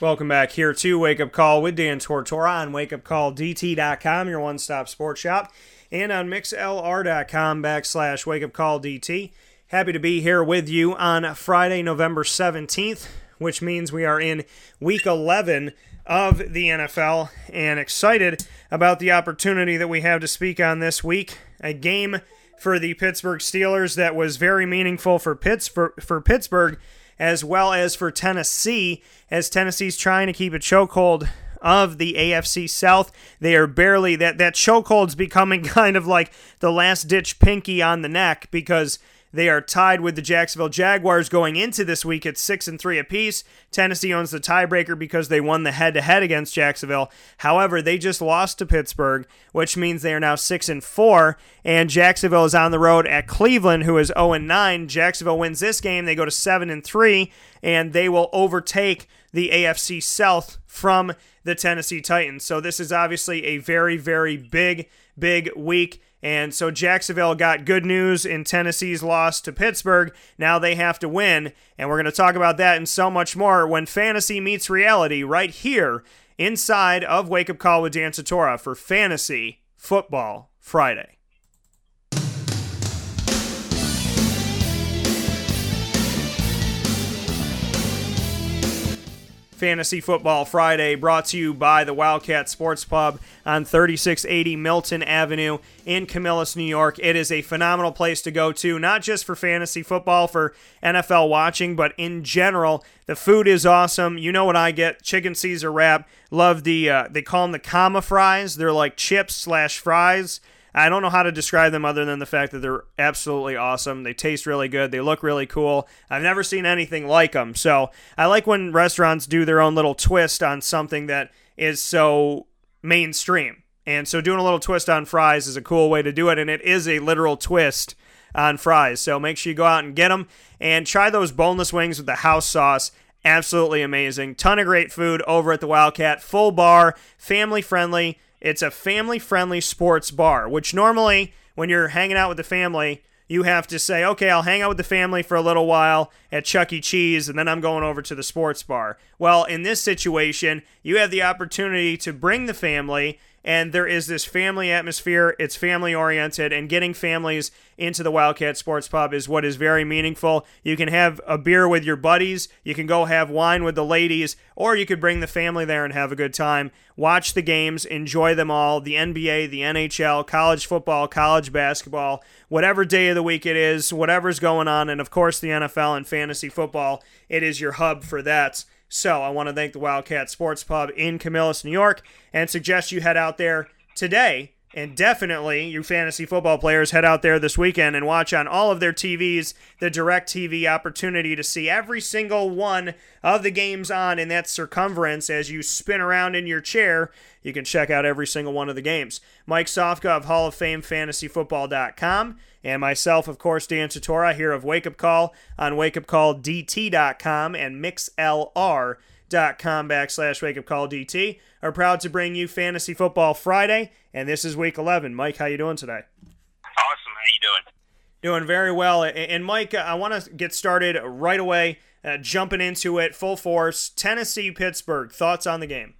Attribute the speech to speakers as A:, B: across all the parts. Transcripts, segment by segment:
A: Welcome back here to Wake Up Call with Dan Tortora on wakeupcalldt.com, your one stop sports shop, and on mixlr.com backslash wakeupcalldt. Happy to be here with you on Friday, November 17th, which means we are in week 11 of the NFL and excited about the opportunity that we have to speak on this week. A game for the Pittsburgh Steelers that was very meaningful for, Pitts, for, for Pittsburgh as well as for Tennessee, as Tennessee's trying to keep a chokehold of the AFC South. They are barely that that chokehold's becoming kind of like the last ditch pinky on the neck because they are tied with the Jacksonville Jaguars going into this week at 6 and 3 apiece. Tennessee owns the tiebreaker because they won the head to head against Jacksonville. However, they just lost to Pittsburgh, which means they are now 6 and 4 and Jacksonville is on the road at Cleveland who is 0 and 9. Jacksonville wins this game, they go to 7 and 3 and they will overtake the AFC South from the Tennessee Titans. So this is obviously a very very big big week and so Jacksonville got good news in Tennessee's loss to Pittsburgh. Now they have to win. And we're going to talk about that and so much more when fantasy meets reality right here inside of Wake Up Call with Dan Tortora for Fantasy Football Friday. Fantasy Football Friday brought to you by the Wildcat Sports Pub on 3680 Milton Avenue in Camillus, New York. It is a phenomenal place to go to, not just for fantasy football, for NFL watching, but in general. The food is awesome. You know what I get chicken Caesar wrap. Love the, uh, they call them the comma fries. They're like chips slash fries. I don't know how to describe them other than the fact that they're absolutely awesome. They taste really good. They look really cool. I've never seen anything like them. So I like when restaurants do their own little twist on something that is so mainstream. And so doing a little twist on fries is a cool way to do it. And it is a literal twist on fries. So make sure you go out and get them and try those boneless wings with the house sauce. Absolutely amazing. Ton of great food over at the Wildcat. Full bar, family friendly it's a family friendly sports bar, which normally, when you're hanging out with the family, you have to say, okay, I'll hang out with the family for a little while at Chuck E. Cheese, and then I'm going over to the sports bar. Well, in this situation, you have the opportunity to bring the family and there is this family atmosphere. It's family oriented, and getting families into the Wildcat Sports Pub is what is very meaningful. You can have a beer with your buddies, you can go have wine with the ladies, or you could bring the family there and have a good time. Watch the games, enjoy them all the NBA, the NHL, college football, college basketball, whatever day of the week it is, whatever's going on, and of course the NFL and fantasy football. It is your hub for that. So I want to thank the Wildcat Sports Pub in Camillus, New York, and suggest you head out there today. And definitely, you fantasy football players, head out there this weekend and watch on all of their TVs the direct TV opportunity to see every single one of the games on in that circumference as you spin around in your chair. You can check out every single one of the games. Mike Sofka of Hall of Fame Fantasy FantasyFootball.com and myself, of course, Dan Tortora here of Wake Up Call on wakeupcalldt.com and mixlr.com backslash wake up call DT. are proud to bring you Fantasy Football Friday, and this is Week 11. Mike, how you doing today?
B: Awesome. How you doing?
A: Doing very well. And Mike, I want to get started right away, uh, jumping into it full force. Tennessee, Pittsburgh. Thoughts on the game?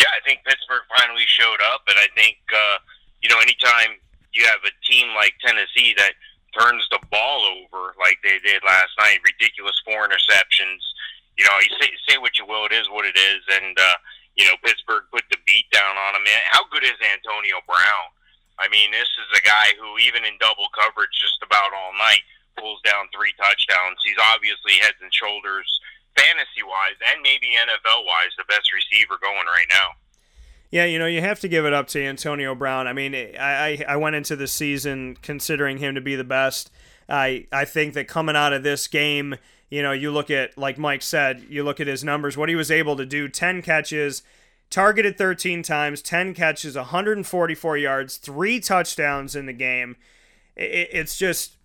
B: Yeah, I think Pittsburgh finally showed up, and I think uh, you know anytime you have a team like Tennessee that turns the ball over like they did last night, ridiculous four interceptions. You know, you say say what you will, it is what it is, and uh, you know Pittsburgh put the beat down on them. How good is Antonio Brown? I mean, this is a guy who, even in double coverage, just about all night, pulls down three touchdowns. He's obviously heads and shoulders, fantasy wise, and maybe NFL wise, the best receiver going right now.
A: Yeah, you know, you have to give it up to Antonio Brown. I mean, I, I went into the season considering him to be the best. I, I think that coming out of this game, you know, you look at, like Mike said, you look at his numbers, what he was able to do 10 catches, targeted 13 times, 10 catches, 144 yards, three touchdowns in the game. It's just,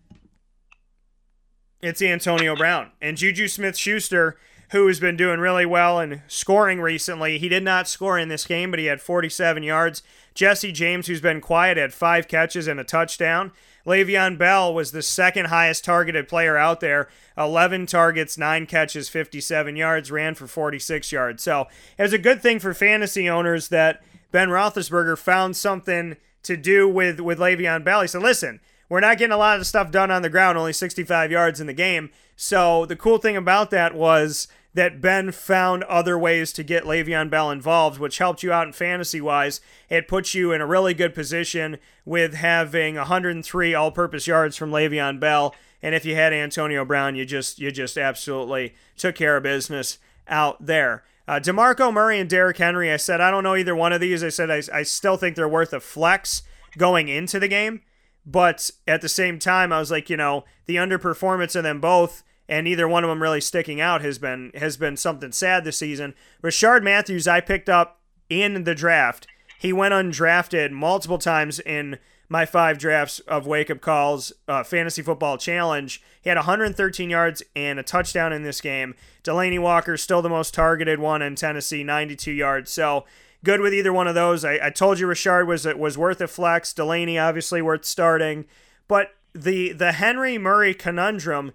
A: it's Antonio Brown. And Juju Smith Schuster who's been doing really well and scoring recently. He did not score in this game, but he had 47 yards. Jesse James, who's been quiet, had five catches and a touchdown. Le'Veon Bell was the second highest targeted player out there 11 targets, 9 catches, 57 yards, ran for 46 yards. So it was a good thing for fantasy owners that Ben Roethlisberger found something to do with, with Le'Veon Bell. He said, listen, we're not getting a lot of stuff done on the ground, only 65 yards in the game. So the cool thing about that was that Ben found other ways to get Le'Veon Bell involved, which helped you out in fantasy wise. It puts you in a really good position with having 103 all-purpose yards from Le'Veon Bell, and if you had Antonio Brown, you just you just absolutely took care of business out there. Uh, DeMarco Murray and Derrick Henry, I said I don't know either one of these. I said I, I still think they're worth a flex going into the game, but at the same time, I was like, you know, the underperformance of them both and neither one of them really sticking out has been has been something sad this season. Rishard Matthews, I picked up in the draft. He went undrafted multiple times in my five drafts of wake up calls uh, fantasy football challenge. He had 113 yards and a touchdown in this game. Delanie Walker still the most targeted one in Tennessee, 92 yards. So good with either one of those. I, I told you Rishard was was worth a flex. Delanie obviously worth starting, but the the Henry Murray conundrum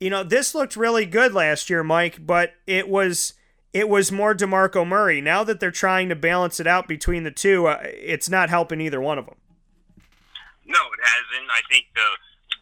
A: you know, this looked really good last year, Mike, but it was it was more DeMarco Murray. Now that they're trying to balance it out between the two, uh, it's not helping either one of them.
B: No, it hasn't. I think the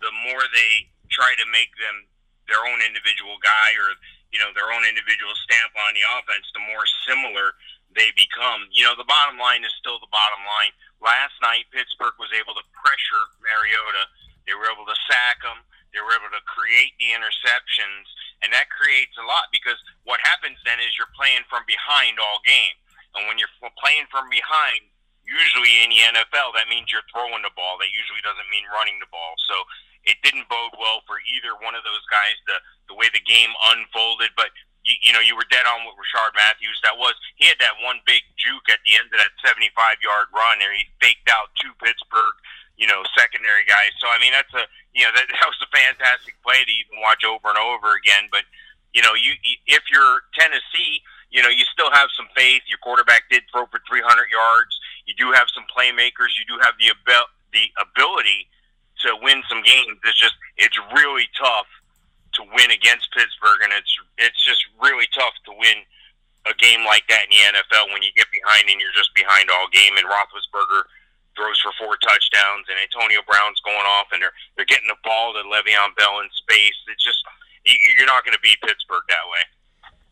B: the more they try to make them their own individual guy or you know their own individual stamp on the offense, the more similar they become. You know, the bottom line is still the bottom line. Last night, Pittsburgh was able to pressure Mariota. They were able to sack him they were able to create the interceptions, and that creates a lot because what happens then is you're playing from behind all game. And when you're playing from behind, usually in the NFL, that means you're throwing the ball. That usually doesn't mean running the ball. So it didn't bode well for either one of those guys. The the way the game unfolded, but you, you know you were dead on with Rishard Matthews. That was he had that one big juke at the end of that 75 yard run, and he faked out two Pittsburgh you know, secondary guys. So I mean, that's a you know that, that was a fantastic play to even watch over and over again. But you know, you if you're Tennessee, you know, you still have some faith. Your quarterback did throw for 300 yards. You do have some playmakers. You do have the abil- the ability to win some games. It's just it's really tough to win against Pittsburgh, and it's it's just really tough to win a game like that in the NFL when you get behind and you're just behind all game. And Roethlisberger throws for four touchdowns, and Antonio Brown's going off, and they're they're getting the ball to Le'Veon Bell in space. It's just you're not going to beat Pittsburgh that way.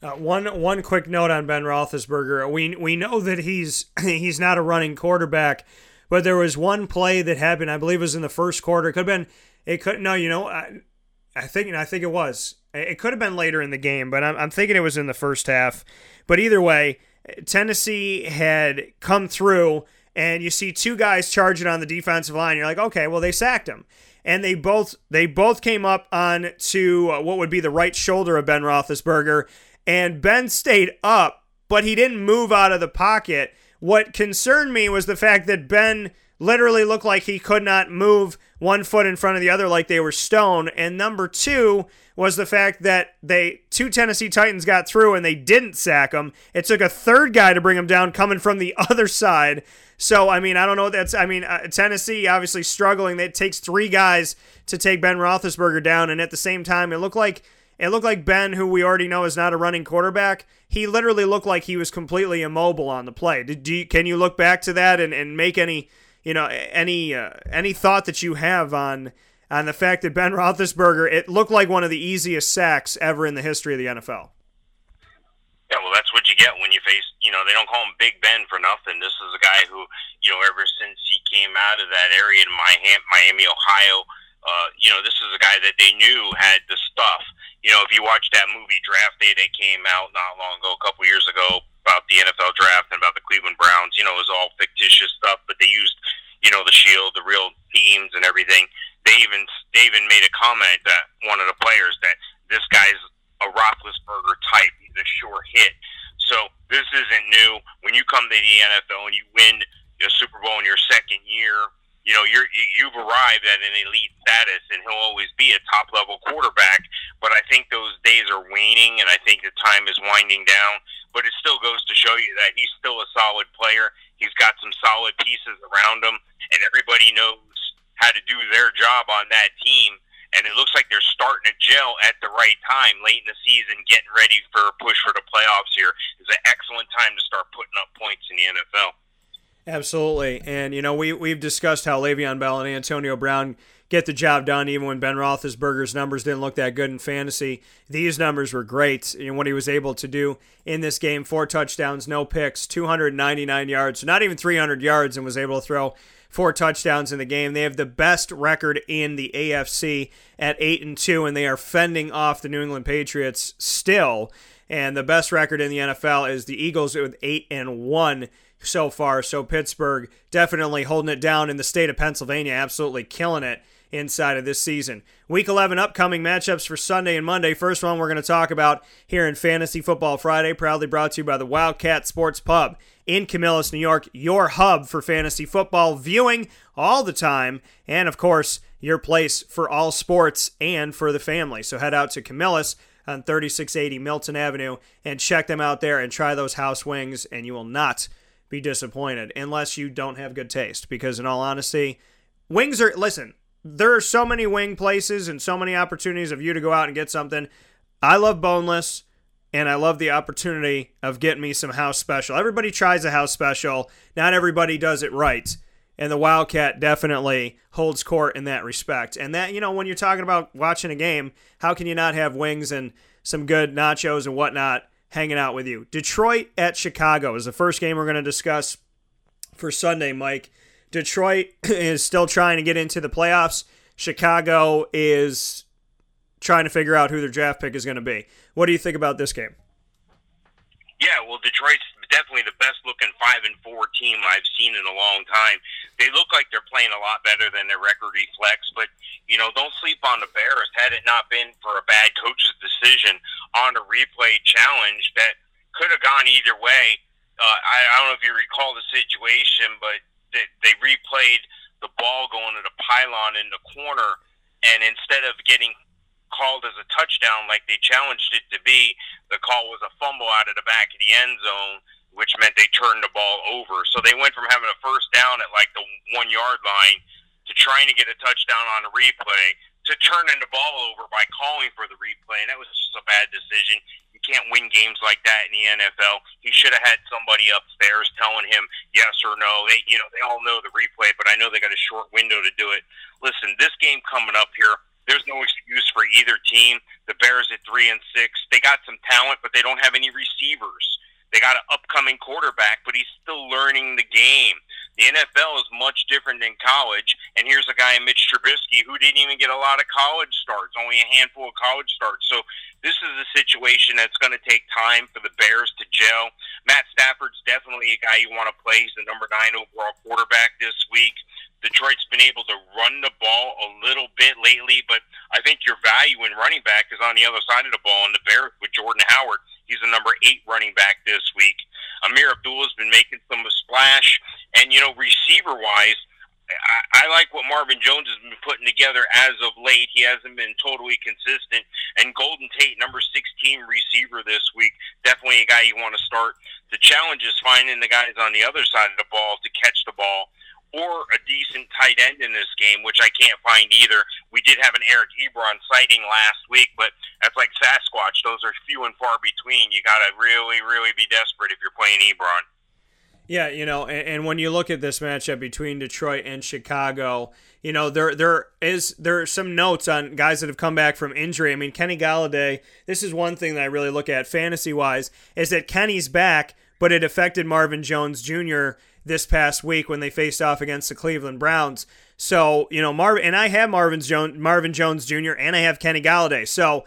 A: Uh, one one quick note on Ben Roethlisberger. We we know that he's he's not a running quarterback, but there was one play that happened. I believe it was in the first quarter. It could have been. It could no. You know, I, I think I think it was. It could have been later in the game, but I'm, I'm thinking it was in the first half. But either way, Tennessee had come through and you see two guys charging on the defensive line. You're like, okay, well they sacked him, and they both they both came up on to uh, what would be the right shoulder of Ben Roethlisberger, and Ben stayed up, but he didn't move out of the pocket. What concerned me was the fact that Ben literally looked like he could not move one foot in front of the other like they were stone. And number two was the fact that they two Tennessee Titans got through and they didn't sack him. It took a third guy to bring him down coming from the other side. So I mean, I don't know. That's I mean, uh, Tennessee obviously struggling. It takes three guys to take Ben Roethlisberger down, and at the same time, it looked like it looked like Ben, who we already know is not a running quarterback. He literally looked like he was completely immobile on the play. Did you, can you look back to that and, and make any you know any uh, any thought that you have on on the fact that Ben Roethlisberger it looked like one of the easiest sacks ever in the history of the NFL?
B: Yeah, well, that's what you get when you face, you know, they don't call him Big Ben for nothing. This is a guy who, you know, ever since he came out of that area in Miami, Ohio, uh, you know, this is a guy that they knew had the stuff. You know, if you watch that movie Draft Day that came out not long ago, a couple years ago, about the NFL draft and about the Cleveland Browns, you know, it was all fictitious stuff, but they used, you know, the shield, the real teams and everything. They even, they even made a comment that one of the players that this guy's a Roethlisberger type the sure hit. So this isn't new. When you come to the NFL and you win the Super Bowl in your second year, you know you're you've arrived at an elite status, and he'll always be a top level quarterback. But I think those days are waning, and I think the time is winding down. But it still goes to show you that he's still a solid player. He's got some solid pieces around him, and everybody knows how to do their job on that team. And it looks like they're starting to gel at the right time late in the season, getting ready for a push for the playoffs here. Is an excellent time to start putting up points in the NFL.
A: Absolutely. And, you know, we, we've discussed how Le'Veon Bell and Antonio Brown get the job done even when Ben Roethlisberger's numbers didn't look that good in fantasy. These numbers were great. Know, what he was able to do in this game four touchdowns, no picks, 299 yards, not even 300 yards, and was able to throw four touchdowns in the game. They have the best record in the AFC at 8 and 2 and they are fending off the New England Patriots still. And the best record in the NFL is the Eagles with 8 and 1 so far. So Pittsburgh definitely holding it down in the state of Pennsylvania, absolutely killing it inside of this season. Week 11 upcoming matchups for Sunday and Monday. First one we're going to talk about here in Fantasy Football Friday, proudly brought to you by the Wildcat Sports Pub in Camillus, New York, your hub for fantasy football viewing all the time, and of course, your place for all sports and for the family. So head out to Camillus on 3680 Milton Avenue and check them out there and try those house wings, and you will not be disappointed unless you don't have good taste. Because, in all honesty, wings are, listen, there are so many wing places and so many opportunities of you to go out and get something. I love boneless and I love the opportunity of getting me some house special. Everybody tries a house special, not everybody does it right. And the Wildcat definitely holds court in that respect. And that, you know, when you're talking about watching a game, how can you not have wings and some good nachos and whatnot hanging out with you? Detroit at Chicago is the first game we're going to discuss for Sunday, Mike. Detroit is still trying to get into the playoffs. Chicago is trying to figure out who their draft pick is going to be. What do you think about this game?
B: Yeah, well, Detroit's definitely the best looking five and four team I've seen in a long time. They look like they're playing a lot better than their record reflects, but you know, don't sleep on the Bears. Had it not been for a bad coach's decision on a replay challenge that could have gone either way. Uh, I, I don't know if you recall the situation, but they, they replayed the ball going to the pylon in the corner, and instead of getting called as a touchdown like they challenged it to be, the call was a fumble out of the back of the end zone, which meant they turned the ball over. So they went from having a first down at like the one yard line to trying to get a touchdown on a replay to turning the ball over by calling for the replay, and that was just a bad decision You can't win games like that in the NFL. He should have had somebody upstairs telling him yes or no. They, you know, they all know the replay, but I know they got a short window to do it. Listen, this game coming up here, there's no excuse for either team. The Bears at three and six, they got some talent, but they don't have any receivers. They got an upcoming quarterback, but he's still learning the game. The NFL is much different than college, and here's a guy, Mitch Trubisky, who didn't even get a lot of college starts, only a handful of college starts. So this is a situation that's going to take time for the Bears to gel. Matt Stafford's definitely a guy you want to play. He's the number nine overall quarterback this week. Detroit's been able to run the ball a little bit lately, but I think your value in running back is on the other side of the ball, and the Bears with Jordan Howard. He's the number eight running back this week. Ameer Abdullah's been making some of splash, and you know, receiver wise, I, I like what Marvin Jones has been putting together as of late. He hasn't been totally consistent. And Golden Tate, number 16 receiver this week, definitely a guy you want to start. The challenge is finding the guys on the other side of the ball to catch the ball or a decent tight end in this game, which I can't find either. We did have an Eric Ebron sighting last week, but that's like Sasquatch. Those are few and far between. You got to really, really be desperate if you're playing Ebron.
A: Yeah, you know, and, and, when you look at this matchup between Detroit and Chicago, you know, there there is there are some notes on guys that have come back from injury. I mean, Kenny Golladay. this is one thing that I really look at fantasy wise, is that Kenny's back, but it affected Marvin Jones Jr this past week when they faced off against the Cleveland Browns. So, you know, Marvin and I have Marvin Jones Marvin Jones Jr. and I have Kenny Golladay. So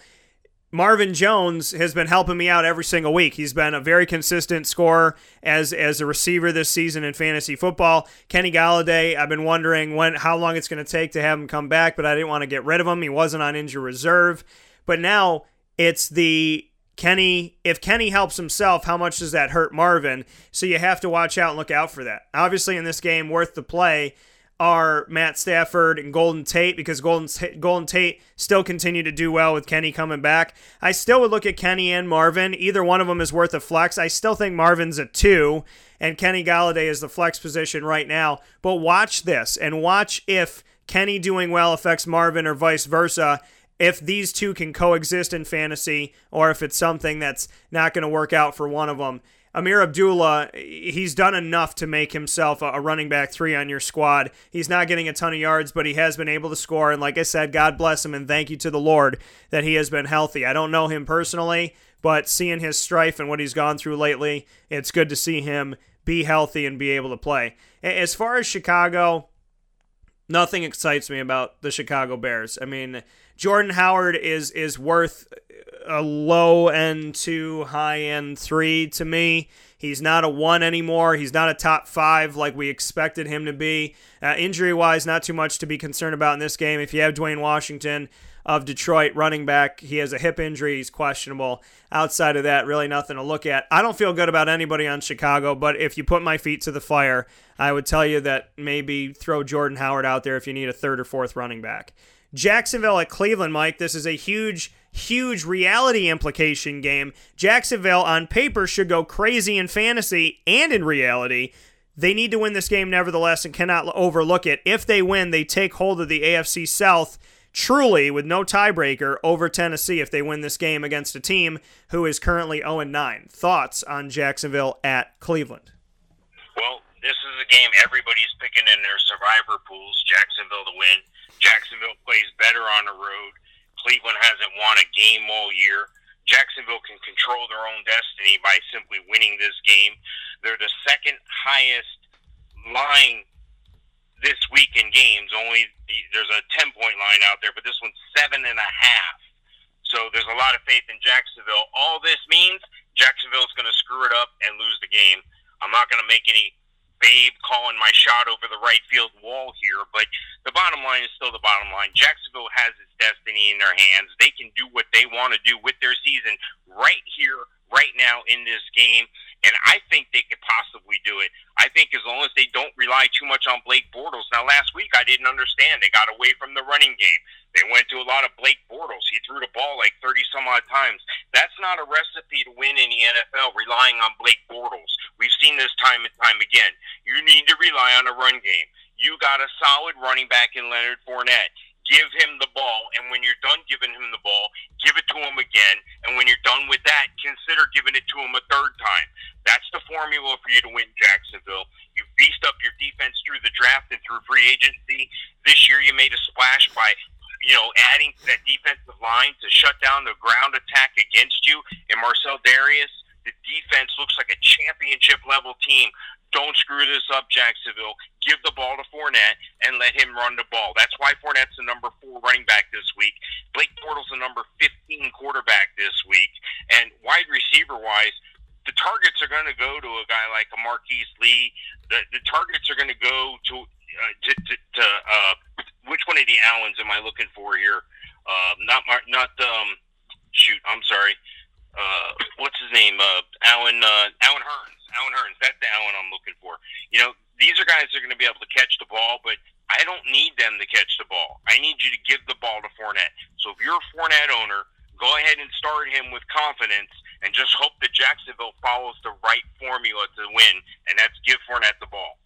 A: Marvin Jones has been helping me out every single week. He's been a very consistent scorer as as a receiver this season in fantasy football. Kenny Golladay, I've been wondering when how long it's going to take to have him come back, but I didn't want to get rid of him. He wasn't on injury reserve. But now it's the Kenny, if Kenny helps himself, how much does that hurt Marvin? So you have to watch out and look out for that. Obviously, in this game, worth the play. Are Matt Stafford and Golden Tate because Golden Golden Tate still continue to do well with Kenny coming back. I still would look at Kenny and Marvin. Either one of them is worth a flex. I still think Marvin's a two, and Kenny Golladay is the flex position right now. But watch this and watch if Kenny doing well affects Marvin or vice versa. If these two can coexist in fantasy, or if it's something that's not going to work out for one of them. Ameer Abdullah, he's done enough to make himself a running back three on your squad. He's not getting a ton of yards, but he has been able to score. And like I said, God bless him and thank you to the Lord that he has been healthy. I don't know him personally, but seeing his strife and what he's gone through lately, it's good to see him be healthy and be able to play. As far as Chicago, nothing excites me about the Chicago Bears. I mean, Jordan Howard is is worth a low end two, high end three to me. He's not a one anymore. He's not a top five like we expected him to be. Uh, injury wise, not too much to be concerned about in this game. If you have Dwayne Washington of Detroit running back, he has a hip injury. He's questionable. Outside of that, really nothing to look at. I don't feel good about anybody on Chicago, but if you put my feet to the fire, I would tell you that maybe throw Jordan Howard out there if you need a third or fourth running back. Jacksonville at Cleveland, Mike. This is a huge huge reality implication game. Jacksonville, on paper, should go crazy in fantasy and in reality. They need to win this game nevertheless and cannot overlook it. If they win, they take hold of the AFC South truly with no tiebreaker over Tennessee if they win this game against a team who is currently 0 9. Thoughts on Jacksonville at Cleveland?
B: Well, this is a game everybody's picking in their survivor pools. Jacksonville to win. Jacksonville plays better on the road. Cleveland hasn't won a game all year. Jacksonville can control their own destiny by simply winning this game. They're the second highest line this week in games. Only there's a ten point line out there, but this one's seven and a half. So there's a lot of faith in Jacksonville. All this means Jacksonville's going to screw it up and lose the game. I'm not going to make any babe calling my shot over the right field wall here, but the bottom line is still the bottom line. Jacksonville has its destiny in their hands. They can do what they want to do with their season right here, right now in this game. And I think they could possibly do it. I think as long as they don't rely too much on Blake Bortles. Now, last week I didn't understand. They got away from the running game. They went to a lot of Blake Bortles. He threw the ball like 30 some odd times. That's not a recipe to win in the NFL, relying on Blake Bortles. We've seen this time and time again. You need to rely on a run game. You got a solid running back in Leonard Fournette give him the ball, and when you're done giving him the ball, give it to him again, and when you're done with that, consider giving it to him a third time. That's the formula for you to win Jacksonville. You beast up your defense through the draft and through free agency. This year, you made a splash by you know, adding to that defensive line to shut down the ground attack against you. And Marcell Dareus, the defense looks like a championship level team don't screw this up, Jacksonville. Give the ball to Fournette and let him run the ball. That's why Fournette's the number four running back this week. Blake Bortles the number 15 quarterback this week. And wide receiver wise, the targets are going to go to a guy like a Marquise Lee. The, the targets are going to go to uh, to, to, to uh, which one of the Allens am I looking for here? Uh, not Mar- not um, shoot. I'm sorry. Uh, what's his name? Uh, Allen uh, Allen Hurns. Allen Hurns. That's the Allen I'm looking for. You know, these are guys that are going to be able to catch the ball, but I don't need them to catch the ball. I need you to give the ball to Fournette. So if you're a Fournette owner, go ahead and start him with confidence and just hope that Jacksonville follows the right formula to win, and that's give Fournette the ball.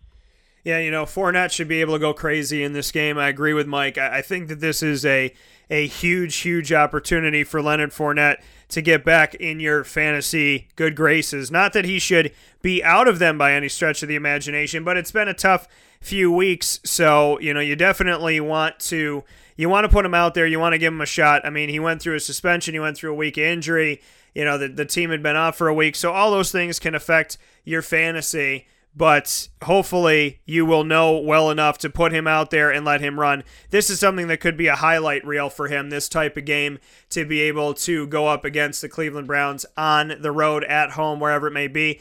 A: Yeah, you know, Fournette should be able to go crazy in this game. I agree with Mike. I think that this is a a huge, huge opportunity for Leonard Fournette to get back in your fantasy good graces. Not that he should be out of them by any stretch of the imagination, but it's been a tough few weeks. So, you know, you definitely want to you want to put him out there. You want to give him a shot. I mean, he went through a suspension, he went through a week injury. You know, the, the team had been off for a week. So all those things can affect your fantasy but hopefully you will know well enough to put him out there and let him run. This is something that could be a highlight reel for him, this type of game, to be able to go up against the Cleveland Browns on the road, at home, wherever it may be.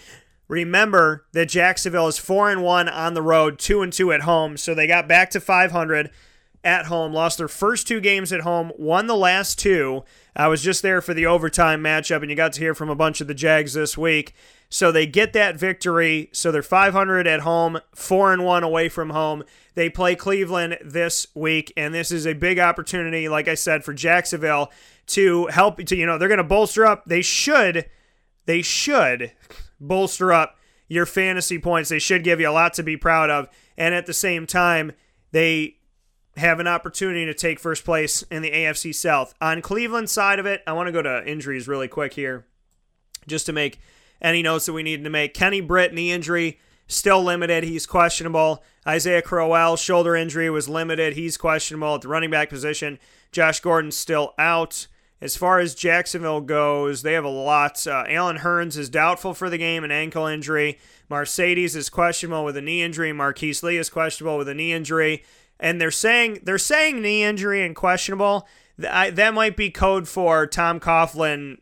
A: Remember that Jacksonville is 4 and 1 on the road, 2 and 2 at home, so they got back to 500 at home, lost their first two games at home, won the last two. I was just there for the overtime matchup, and you got to hear from a bunch of the Jags this week. So they get that victory. So they're 500 at home, 4 and 1 away from home. They play Cleveland this week and this is a big opportunity like I said for Jacksonville to help to you know, they're going to bolster up. They should they should bolster up your fantasy points. They should give you a lot to be proud of. And at the same time, they have an opportunity to take first place in the AFC South. On Cleveland's side of it, I want to go to injuries really quick here just to make any notes that we need to make. Kenny Britt, knee injury, still limited. He's questionable. Isaiah Crowell, shoulder injury, was limited. He's questionable at the running back position. Josh Gordon's still out. As far as Jacksonville goes, they have a lot. Uh, Allen Hurns is doubtful for the game, an ankle injury. Marcedes is questionable with a knee injury. Marquise Lee is questionable with a knee injury. And they're saying they're saying knee injury and questionable. That, that might be code for Tom Coughlin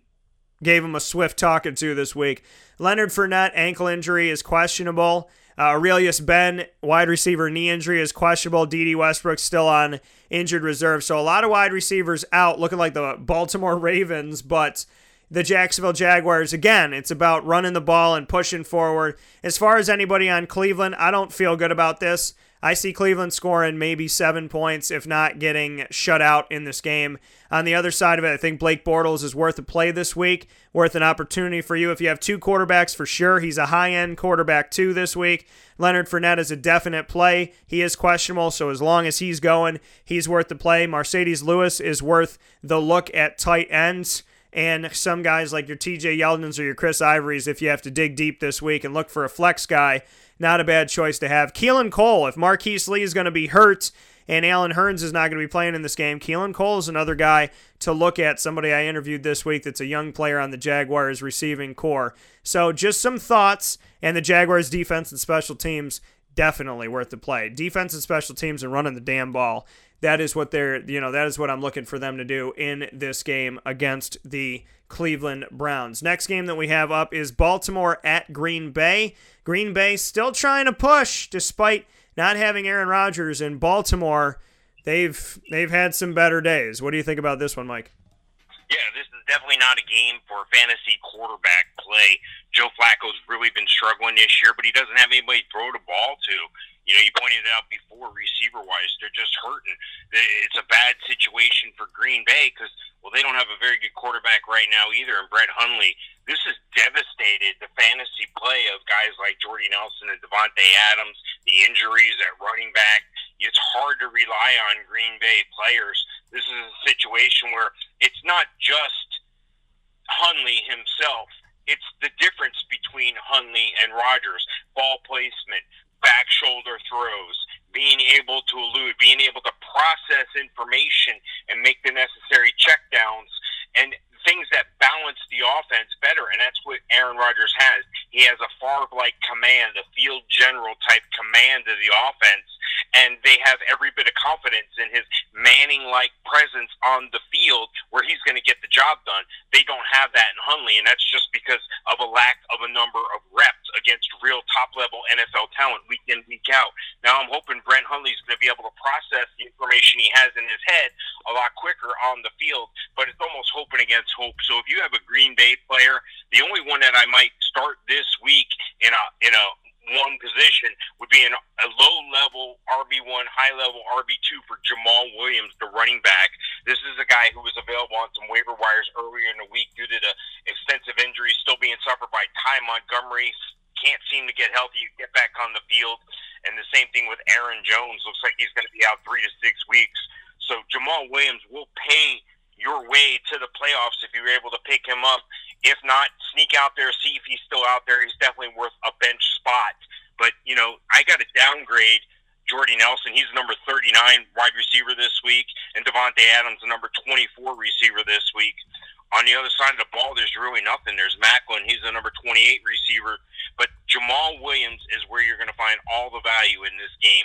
A: gave him a swift talking to this week. Leonard Fournette ankle injury is questionable. Uh, Arrelious Benn, wide receiver knee injury is questionable. Dede Westbrook still on injured reserve. So a lot of wide receivers out, looking like the Baltimore Ravens, but the Jacksonville Jaguars, again, it's about running the ball and pushing forward. As far as anybody on Cleveland, I don't feel good about this. I see Cleveland scoring maybe seven points, if not getting shut out in this game. On the other side of it, I think Blake Bortles is worth a play this week, worth an opportunity for you. If you have two quarterbacks, for sure, he's a high end quarterback too this week. Leonard Fournette is a definite play. He is questionable, so as long as he's going, he's worth the play. Marcedes Lewis is worth the look at tight ends and some guys like your TJ Yeldons or your Chris Ivory's, if you have to dig deep this week and look for a flex guy, not a bad choice to have. Keelan Cole, if Marquise Lee is going to be hurt and Allen Hurns is not going to be playing in this game, Keelan Cole is another guy to look at. Somebody I interviewed this week that's a young player on the Jaguars receiving corps. So just some thoughts, and the Jaguars defense and special teams definitely worth the play. Defense and special teams and running the damn ball that is what they're you know that is what I'm looking for them to do in this game against the Cleveland Browns. Next game that we have up is Baltimore at Green Bay. Green Bay still trying to push despite not having Aaron Rodgers in Baltimore. They've they've had some better days. What do you think about this one, Mike?
B: Yeah, this is definitely not a game for fantasy quarterback play. Joe Flacco's really been struggling this year, but he doesn't have anybody to throw the ball to. You know, you pointed it out before, receiver wise, they're just hurting. It's a bad situation for Green Bay because, well, they don't have a very good quarterback right now either, and Brett Hundley. This has devastated the fantasy play of guys like Jordy Nelson and Davante Adams, the injuries at running back. It's hard to rely on Green Bay players. This is a situation where it's not just Hundley himself. It's the difference between Hundley and Rodgers. Ball placement, back shoulder throws, being able to elude, being able to process information and make the necessary checkdowns and things that balance the offense better. And that's what Aaron Rodgers has. He has a Favre like command, a field general type command of the offense. And they have every bit of confidence in his Manning like presence on the field where he's going to get the job done. They don't have that in Hundley, and that's just because of a lack of a number of reps against real top level NFL talent week in, week out. Now I'm hoping Brent Hundley's going to be able to process the information he has in his head a lot quicker on the field, but it's almost hoping against hope. So if you have a Green Bay player, the only one that I might start this week in a in a one position would be an, a low level RB1, high level RB2 for Jamaal Williams, the running back. This is a guy who was available on some waiver wires earlier in the week due to the extensive injuries still being suffered by Ty Montgomery, can't seem to get healthy, get back on the field. And the same thing with Aaron Jones. Looks like he's going to be out three to six weeks. So Jamaal Williams will pay your way to the playoffs if you're able to pick him up. If not, sneak out there, see if he's still out there. He's definitely worth a bench spot. But, you know, I got to downgrade Jordy Nelson. He's number 39 wide receiver this week, and Davante Adams, the number 24 receiver this week. On the other side of the ball, there's really nothing. There's Maclin. He's the number 28 receiver. But Jamaal Williams is where you're going to find all the value in this game.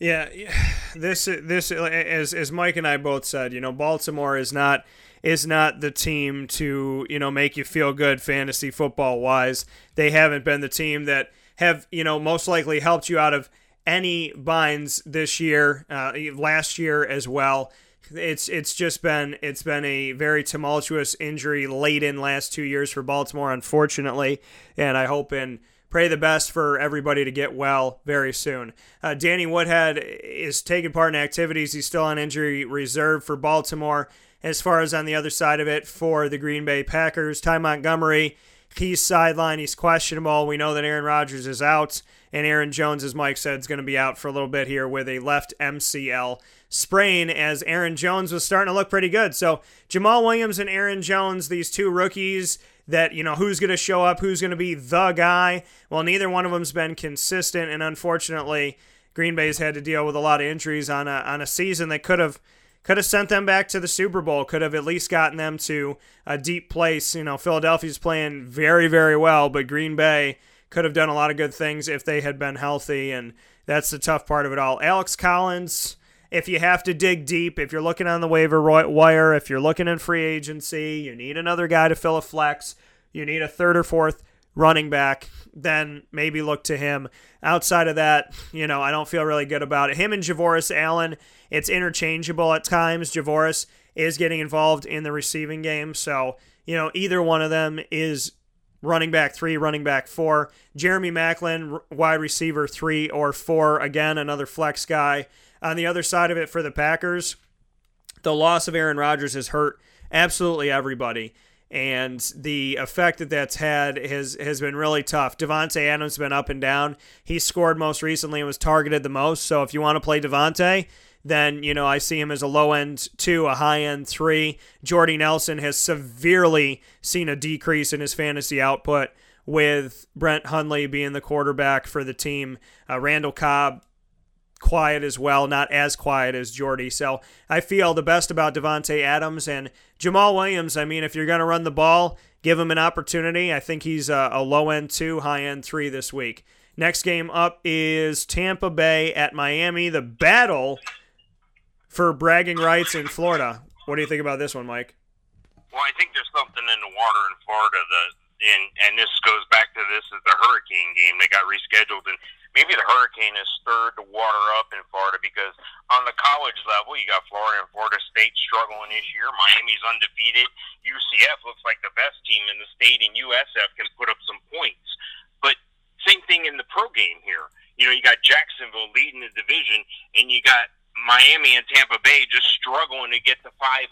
A: Yeah, this this as as Mike and I both said, you know, Baltimore is not is not the team to you know make you feel good fantasy football wise. They haven't been the team that have you know most likely helped you out of any binds this year, uh, last year as well. it's it's just been it's been a very tumultuous injury laden last two years for Baltimore, unfortunately, and I hope and pray the best for everybody to get well very soon. Uh, Danny Woodhead is taking part in activities. He's still on injury reserve for Baltimore. As far as on the other side of it for the Green Bay Packers, Ty Montgomery, he's sidelined. He's questionable. We know that Aaron Rodgers is out, and Aaron Jones, as Mike said, is going to be out for a little bit here with a left MCL sprain as Aaron Jones was starting to look pretty good. So Jamaal Williams and Aaron Jones, these two rookies that, you know, who's going to show up, who's going to be the guy. Well, neither one of them's been consistent, and unfortunately, Green Bay's had to deal with a lot of injuries on a, on a season that could have could have sent them back to the Super Bowl, could have at least gotten them to a deep place. You know, Philadelphia's playing very, very well, but Green Bay could have done a lot of good things if they had been healthy, and that's the tough part of it all. Alex Collins, if you have to dig deep, if you're looking on the waiver wire, if you're looking in free agency, you need another guy to fill a flex, you need a third or fourth running back, then maybe look to him. Outside of that, you know, I don't feel really good about it. Him and Javorius Allen, it's interchangeable at times. Javorius is getting involved in the receiving game, so, you know, either one of them is running back three, running back four. Jeremy Maclin, wide receiver three or four. Again, another flex guy. On the other side of it for the Packers, the loss of Aaron Rodgers has hurt absolutely everybody. And the effect that that's had has has been really tough. Davante Adams has been up and down. He scored most recently and was targeted the most. So if you want to play Davante then you know I see him as a low end two, a high end three. Jordy Nelson has severely seen a decrease in his fantasy output with Brent Hundley being the quarterback for the team. Uh, Randall Cobb quiet as well, not as quiet as Jordy. So I feel the best about Davante Adams and Jamaal Williams. I mean, if you're going to run the ball, give him an opportunity. I think he's a, a low end two, high end three this week. Next game up is Tampa Bay at Miami. The battle for bragging rights in Florida. What do you think about this one, Mike?
B: Well, I think there's something in the water in Florida that, and and this goes back to this is the hurricane game. They got rescheduled, and maybe the hurricane has stirred the water up in Florida because on the college level, you got Florida and Florida State struggling this year. Miami's undefeated. UCF looks like the best team in the state, and USF can put up some points. But same thing in the pro game here. You know, you got Jacksonville leading the division, and you got Miami and Tampa Bay just struggling to get to 500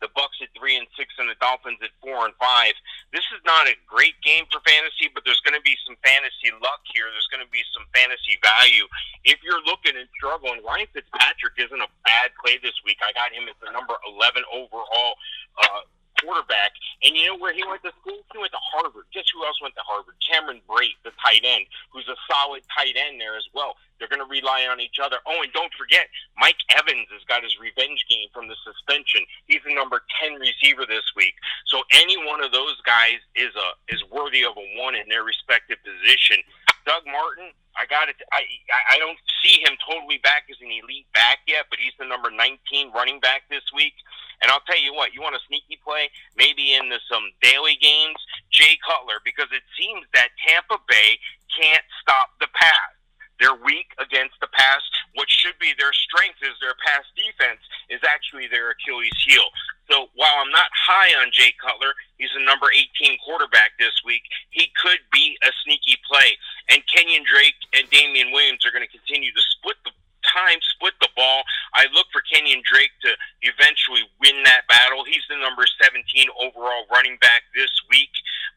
B: the Bucks at three and six, and the Dolphins at four and five. This is not a great game for fantasy, but there's going to be some fantasy luck here. There's going to be some fantasy value. If you're looking and struggling, Ryan Fitzpatrick isn't a bad play this week. I got him as the number 11 overall. Uh, quarterback. And you know where he went to school? He went to Harvard. Guess who else went to Harvard? Cameron Brate, the tight end, who's a solid tight end there as well. They're going to rely on each other. Oh, and don't forget, Mike Evans has got his revenge game from the suspension. He's the number ten receiver this week. So any one of those guys is a is worthy of a one in their respective position. Doug Martin, I got it. I I don't see him totally back as an elite back yet, but he's the number 19 running back this week. And I'll tell you what, you want a sneaky play, maybe in the, some daily games, Jay Cutler, because it seems that Tampa Bay can't stop the pass. They're weak against the pass. What should be their strength is their pass defense is actually their Achilles heel. So while I'm not high on Jay Cutler, he's a number 18 quarterback this week. He could be a sneaky play. And Kenyon Drake and Damien Williams are going to continue to split the time, split the ball. I look for Kenyon Drake to eventually win that battle. He's the number 17 overall running back this week.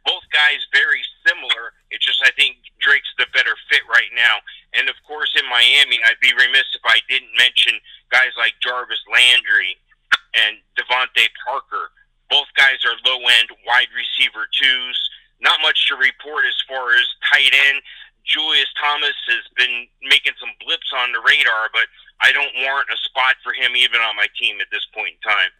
B: Both guys very similar. It's just I think Drake's the better fit right now. And of course, in Miami, I'd be remiss if I didn't mention guys like Jarvis Landry and DeVante Parker. Both guys are low end wide receiver twos. Not much to report as far as tight end. Julius Thomas has been making some blips on the radar, but I don't warrant a spot for him even on my team at this point in time.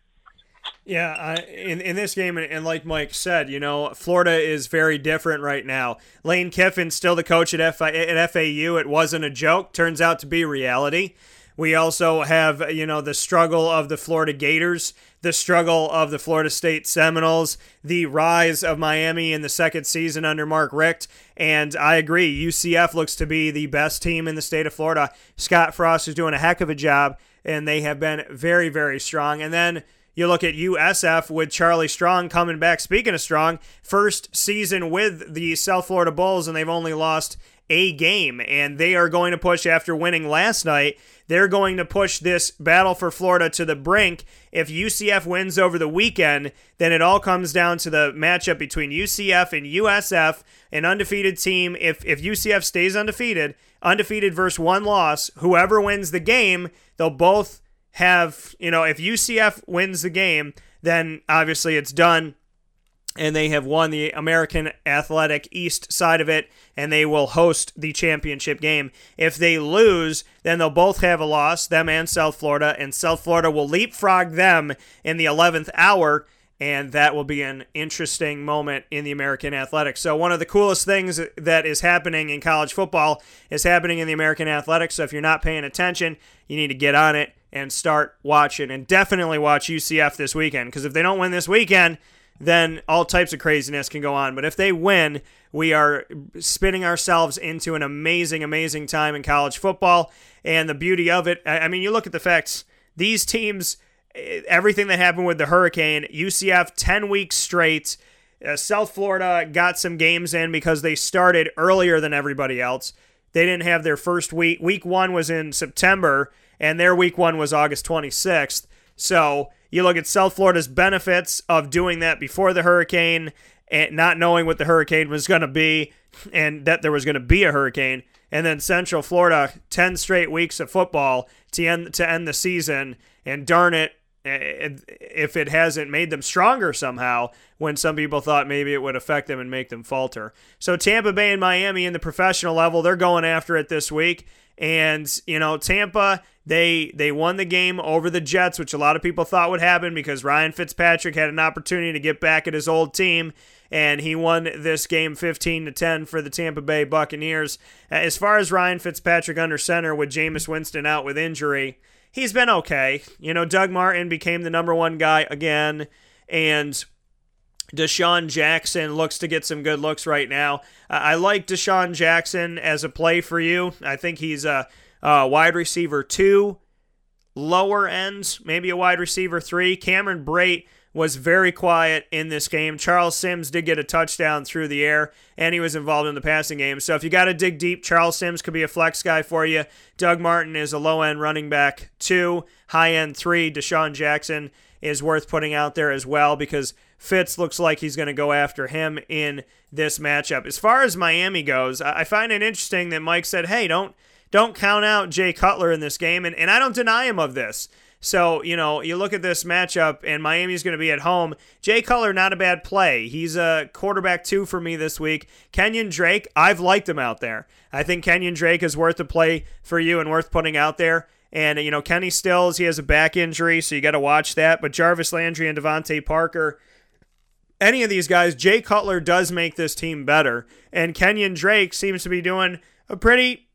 A: Yeah, I, in in this game, and like Mike said, you know, Florida is very different right now. Lane Kiffin's still the coach at, at FAU. It wasn't a joke. Turns out to be reality. We also have, you know, the struggle of the Florida Gators, the struggle of the Florida State Seminoles, the rise of Miami in the second season under Mark Richt. And I agree, UCF looks to be the best team in the state of Florida. Scott Frost is doing a heck of a job and they have been very, very strong. And then you look at USF with Charlie Strong coming back. Speaking of Strong, first season with the South Florida Bulls, and they've only lost a game. And they are going to push after winning last night. They're going to push this battle for Florida to the brink. If UCF wins over the weekend, then it all comes down to the matchup between UCF and USF, an undefeated team. If if UCF stays undefeated, undefeated versus one loss, whoever wins the game, they'll both have, you know, if UCF wins the game, then obviously it's done and they have won the American Athletic East side of it, and they will host the championship game. If they lose, then they'll both have a loss, them and South Florida, and South Florida will leapfrog them in the 11th hour, and that will be an interesting moment in the American Athletics. So, one of the coolest things that is happening in college football is happening in the American Athletics. So, if you're not paying attention, you need to get on it and start watching, and definitely watch UCF this weekend, because if they don't win this weekend, then all types of craziness can go on. But if they win, we are spinning ourselves into an amazing, amazing time in college football. And the beauty of it, I mean, you look at the facts, these teams, eh, everything that happened with the Hurricane, UCF 10 weeks straight. Uh, South Florida got some games in because they started earlier than everybody else. They didn't have their first week. Week one was in September, and their week one was August 26th. So you look at South Florida's benefits of doing that before the hurricane and not knowing what the hurricane was going to be and that there was going to be a hurricane. And then Central Florida, 10 straight weeks of football to end, to end the season. And darn it, eh, eh, if it hasn't made them stronger somehow when some people thought maybe it would affect them and make them falter. So Tampa Bay and Miami in the professional level, they're going after it this week. And, you know, Tampa, they they won the game over the Jets, which a lot of people thought would happen because Ryan Fitzpatrick had an opportunity to get back at his old team and he won this game 15 to 10 for the Tampa Bay Buccaneers. Uh, as far as Ryan Fitzpatrick under center with Jameis Winston out with injury, he's been okay. You know, Doug Martin became the number 1 guy again and DeSean Jackson looks to get some good looks right now. I like DeSean Jackson as a play for you. I think he's a, a wide receiver two, lower ends, maybe a wide receiver three. Cameron Brate was very quiet in this game. Charles Sims did get a touchdown through the air, and he was involved in the passing game. So if you got to dig deep, Charles Sims could be a flex guy for you. Doug Martin is a low end running back two, high end three. DeSean Jackson is worth putting out there as well because Fitz looks like he's going to go after him in this matchup. As far as Miami goes, I find it interesting that Mike said, "Hey, don't don't count out Jay Cutler in this game," and, and I don't deny him of this. So, you know, you look at this matchup, and Miami's going to be at home. Jay Cutler, not a bad play. He's a quarterback two for me this week. Kenyon Drake, I've liked him out there. I think Kenyon Drake is worth a play for you and worth putting out there. And, you know, Kenny Stills, he has a back injury, so you got to watch that. But Jarvis Landry and DeVante Parker, any of these guys, Jay Cutler does make this team better. And Kenyon Drake seems to be doing a pretty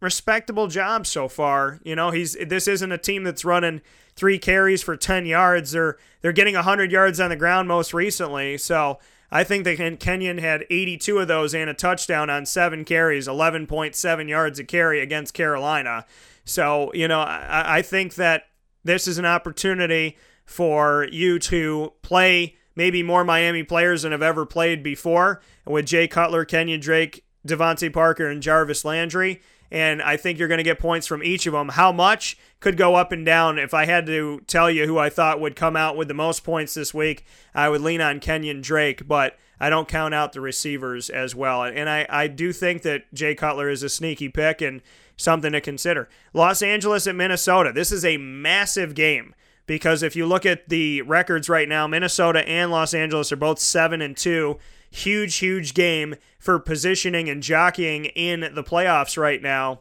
A: respectable job so far. You know, he's this isn't a team that's running three carries for 10 yards. They're they're getting 100 yards on the ground most recently. So I think that Kenyon had 82 of those and a touchdown on seven carries, 11.7 yards a carry against Carolina. So, you know, I, I think that this is an opportunity for you to play maybe more Miami players than have ever played before with Jay Cutler, Kenyon Drake, DeVante Parker, and Jarvis Landry. And I think you're going to get points from each of them. How much could go up and down. If I had to tell you who I thought would come out with the most points this week, I would lean on Kenyon Drake, but I don't count out the receivers as well. And I, I do think that Jay Cutler is a sneaky pick and something to consider. Los Angeles at Minnesota. This is a massive game because if you look at the records right now, Minnesota and Los Angeles are both 7 and 2. Huge huge game for positioning and jockeying in the playoffs right now.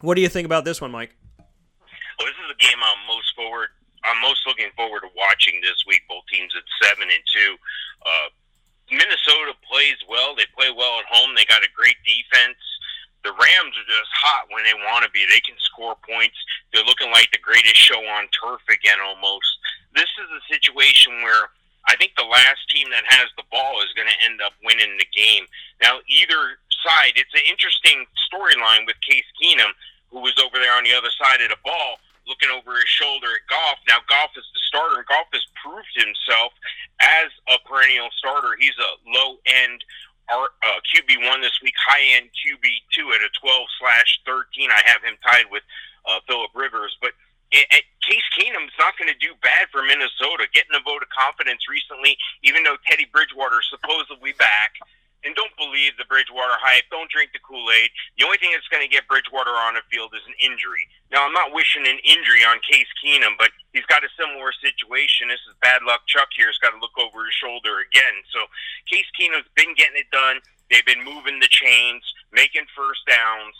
A: What do you think about this one, Mike?
B: Well, this is a game I'm most forward. I'm most looking forward to watching this week. Both teams at seven and two. Uh, Minnesota plays well. They play well at home. They got a great defense the Rams are just hot when they want to be. They can score points. They're looking like the greatest show on turf again almost. This is a situation where I think the last team that has the ball is going to end up winning the game. Now, either side, it's an interesting storyline with Case Keenum, who was over there on the other side of the ball. looking over his shoulder at Goff. Now Goff is the starter, and Goff has proved himself as a perennial starter. He's a low end uh, QB one this week, high end QB two at a twelve slash thirteen. I have him tied with uh, Philip Rivers, but it, it, Case Keenum's not going to do bad for Minnesota. Getting a vote of confidence recently, even though Teddy Bridgewater supposedly back and don't believe the Bridgewater hype. Don't drink the Kool Aid. The only thing that's going to get Bridgewater on the field is an injury. Now, I'm not wishing an injury on Case Keenum, but he's got a similar situation. This is bad luck. Chuck here has got to look over his shoulder again. So, Case Keenum's been getting it done. They've been moving the chains, making first downs,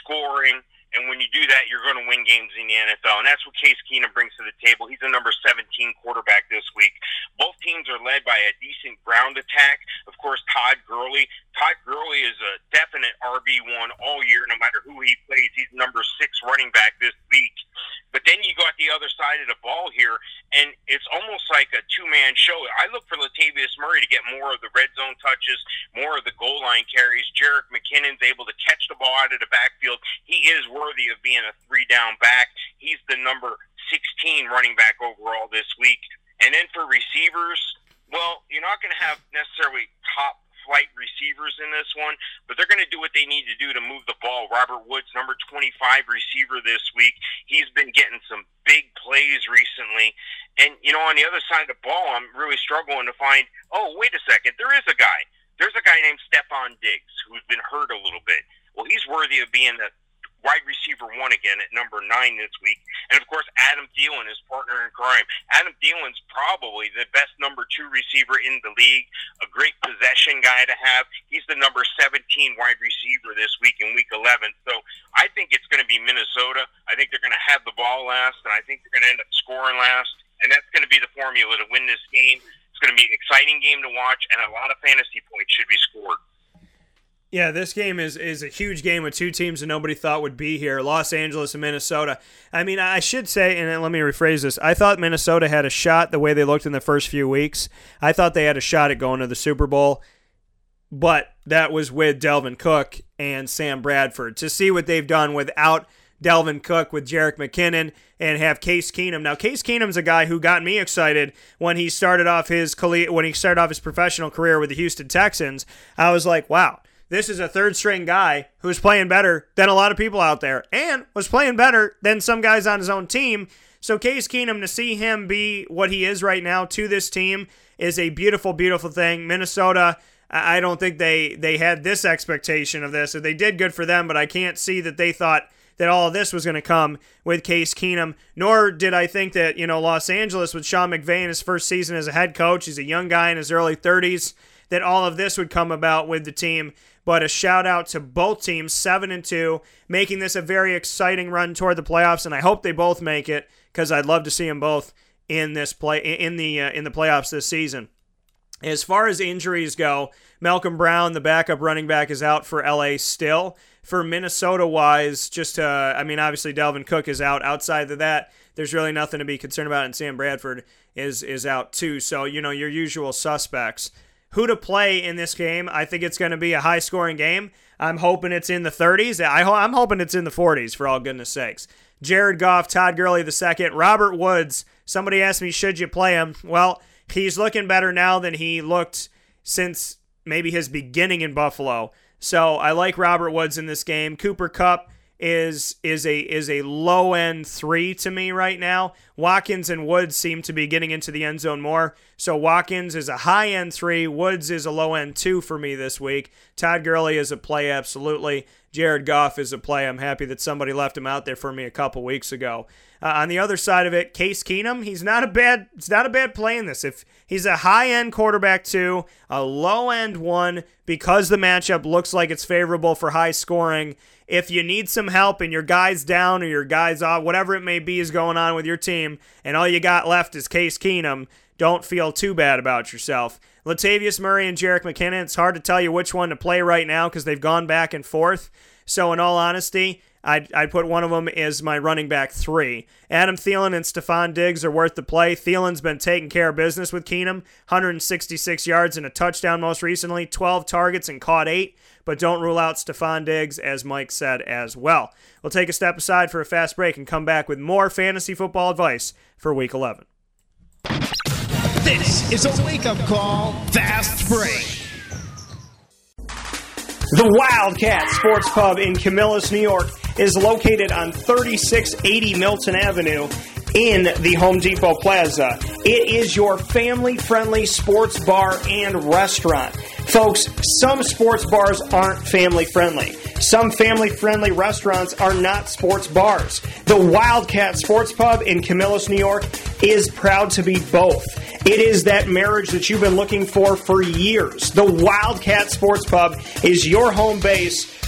B: scoring. And when you do that, you're going to win games in the NFL. And that's what Case Keenum brings to the table. He's a number 17 quarterback this week. Both teams are led by a decent ground attack. Of course, Todd Gurley. Todd Gurley is a definite RB1 all year, no matter who he plays. He's number six running back this week. But then you got the other side of the ball here, and it's almost like a two man show. I look for Latavius Murray to get more of the red zone touches, more of the goal line carries. Jerick McKinnon's able to catch the ball out of the backfield. He is worthy of being a three down back. He's the number 16 running back overall this week. And then for receivers, well, you're not going to have necessarily top flight receivers in this one, but they're going to do what they need to do to move the ball. Robert Woods, number 25 receiver this week, he's been getting some big plays recently. And, you know, on the other side of the ball, I'm really struggling to find, oh, wait a second, there is a guy. There's a guy named Stefon Diggs who's been hurt a little bit. Well, he's worthy of being the wide receiver one again at number nine this week. And of course, Adam Thielen, his partner in crime. Adam Thielen's probably the best number two receiver in the league, a great possession guy to have. He's the number 17 wide receiver this week in week 11. So I think it's going to be Minnesota. I think they're going to have the ball last, and I think they're going to end up scoring last. And that's going to be the formula to win this game. It's going to be an exciting game to watch, and a lot of fantasy points should be scored.
A: Yeah, this game is is a huge game with two teams that nobody thought would be here, Los Angeles and Minnesota. I mean, I should say, and let me rephrase this: I thought Minnesota had a shot the way they looked in the first few weeks. I thought they had a shot at going to the Super Bowl, but that was with Dalvin Cook and Sam Bradford. To see what they've done without Dalvin Cook, with Jerick McKinnon, and have Case Keenum. Now, Case Keenum's a guy who got me excited when he started off his when he started off his professional career with the Houston Texans. I was like, wow this is a third string guy who's playing better than a lot of people out there and was playing better than some guys on his own team. So, Case Keenum, to see him be what he is right now to this team is a beautiful, beautiful thing. Minnesota, I don't think they, they had this expectation of this. They did good for them, but I can't see that they thought that all of this was going to come with Case Keenum, nor did I think that, you know, Los Angeles with Sean McVay in his first season as a head coach, he's a young guy in his early 30s, that all of this would come about with the team. But a shout out to both teams, seven and two, making this a very exciting run toward the playoffs, and I hope they both make it because I'd love to see them both in this play in the uh, in the playoffs this season. As far as injuries go, Malcolm Brown, the backup running back, is out for LA still. For Minnesota wise, just uh, I mean, obviously Dalvin Cook is out. Outside of that, there's really nothing to be concerned about, and Sam Bradford is is out too. So you know your usual suspects who to play in this game. I think it's going to be a high scoring game. I'm hoping it's in the 30s. I am hoping it's in the 40s, for all goodness sakes. Jared Goff, Todd Gurley second, Robert Woods. Somebody asked me, should you play him? Well, he's looking better now than he looked since maybe his beginning in Buffalo. So I like Robert Woods in this game. Cooper Kupp is is a is a low end three to me right now. Watkins and Woods seem to be getting into the end zone more. So Watkins is a high end three. Woods is a low end two for me this week. Todd Gurley is a play absolutely. Jared Goff is a play. I'm happy that somebody left him out there for me a couple weeks ago. Uh, on the other side of it, Case Keenum, he's not a bad it's not a bad play in this. If he's a high end quarterback two, a low end one, because the matchup looks like it's favorable for high scoring if you need some help and your guy's down or your guy's off, whatever it may be is going on with your team, and all you got left is Case Keenum, don't feel too bad about yourself. Latavius Murray and Jerick McKinnon, it's hard to tell you which one to play right now because they've gone back and forth. So, in all honesty, I'd, I'd put one of them as my running back three. Adam Thielen and Stefon Diggs are worth the play. Thielen's been taking care of business with Keenum, 166 yards and a touchdown most recently, 12 targets and caught eight. But don't rule out Stefon Diggs, as Mike said as well. We'll take a step aside for a fast break and come back with more fantasy football advice for Week 11.
C: This is a wake up call, fast break.
A: The Wildcat Sports Pub in Camillus, New York is located on 3680 Milton Avenue in the Home Depot Plaza. It is your family friendly sports bar and restaurant. Folks, some sports bars aren't family friendly. Some family friendly restaurants are not sports bars. The Wildcat Sports Pub in Camillus, New York is proud to be both. It is that marriage that you've been looking for for years. The Wildcat Sports Pub is your home base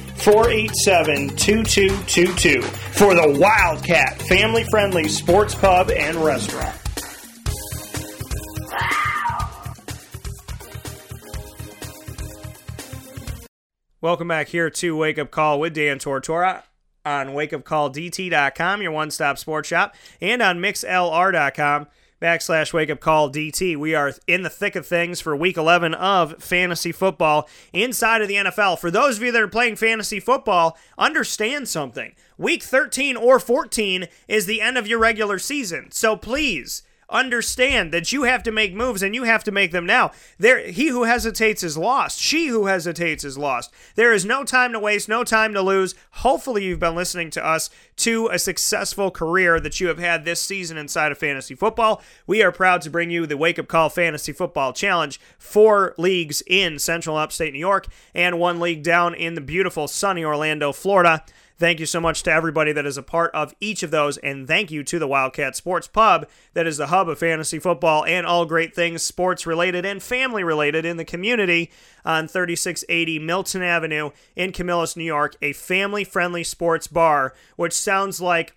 A: 487 2222 for the Wildcat family friendly sports pub and restaurant. Welcome back here to Wake Up Call with Dan Tortora on wakeupcalldt.com, your one stop sports shop, and on mixlr.com backslash wake up call DT. We are in the thick of things for week 11 of fantasy football inside of the NFL. For those of you that are playing fantasy football, understand something. Week 13 or 14 is the end of your regular season. So please understand that you have to make moves and you have to make them now. There he who hesitates is lost. She who hesitates is lost. There is no time to waste, no time to lose. Hopefully you've been listening to us to a successful career that you have had this season inside of fantasy football. We are proud to bring you the Wake Up Call Fantasy Football Challenge. Four leagues in Central Upstate New York and one league down in the beautiful sunny Orlando, Florida. Thank you so much to everybody that is a part of each of those, and thank you to the Wildcat Sports Pub, that is the hub of fantasy football and all great things sports related and family related in the community on 3680 Milton Avenue in Camillus, New York, a family friendly sports bar, which sounds like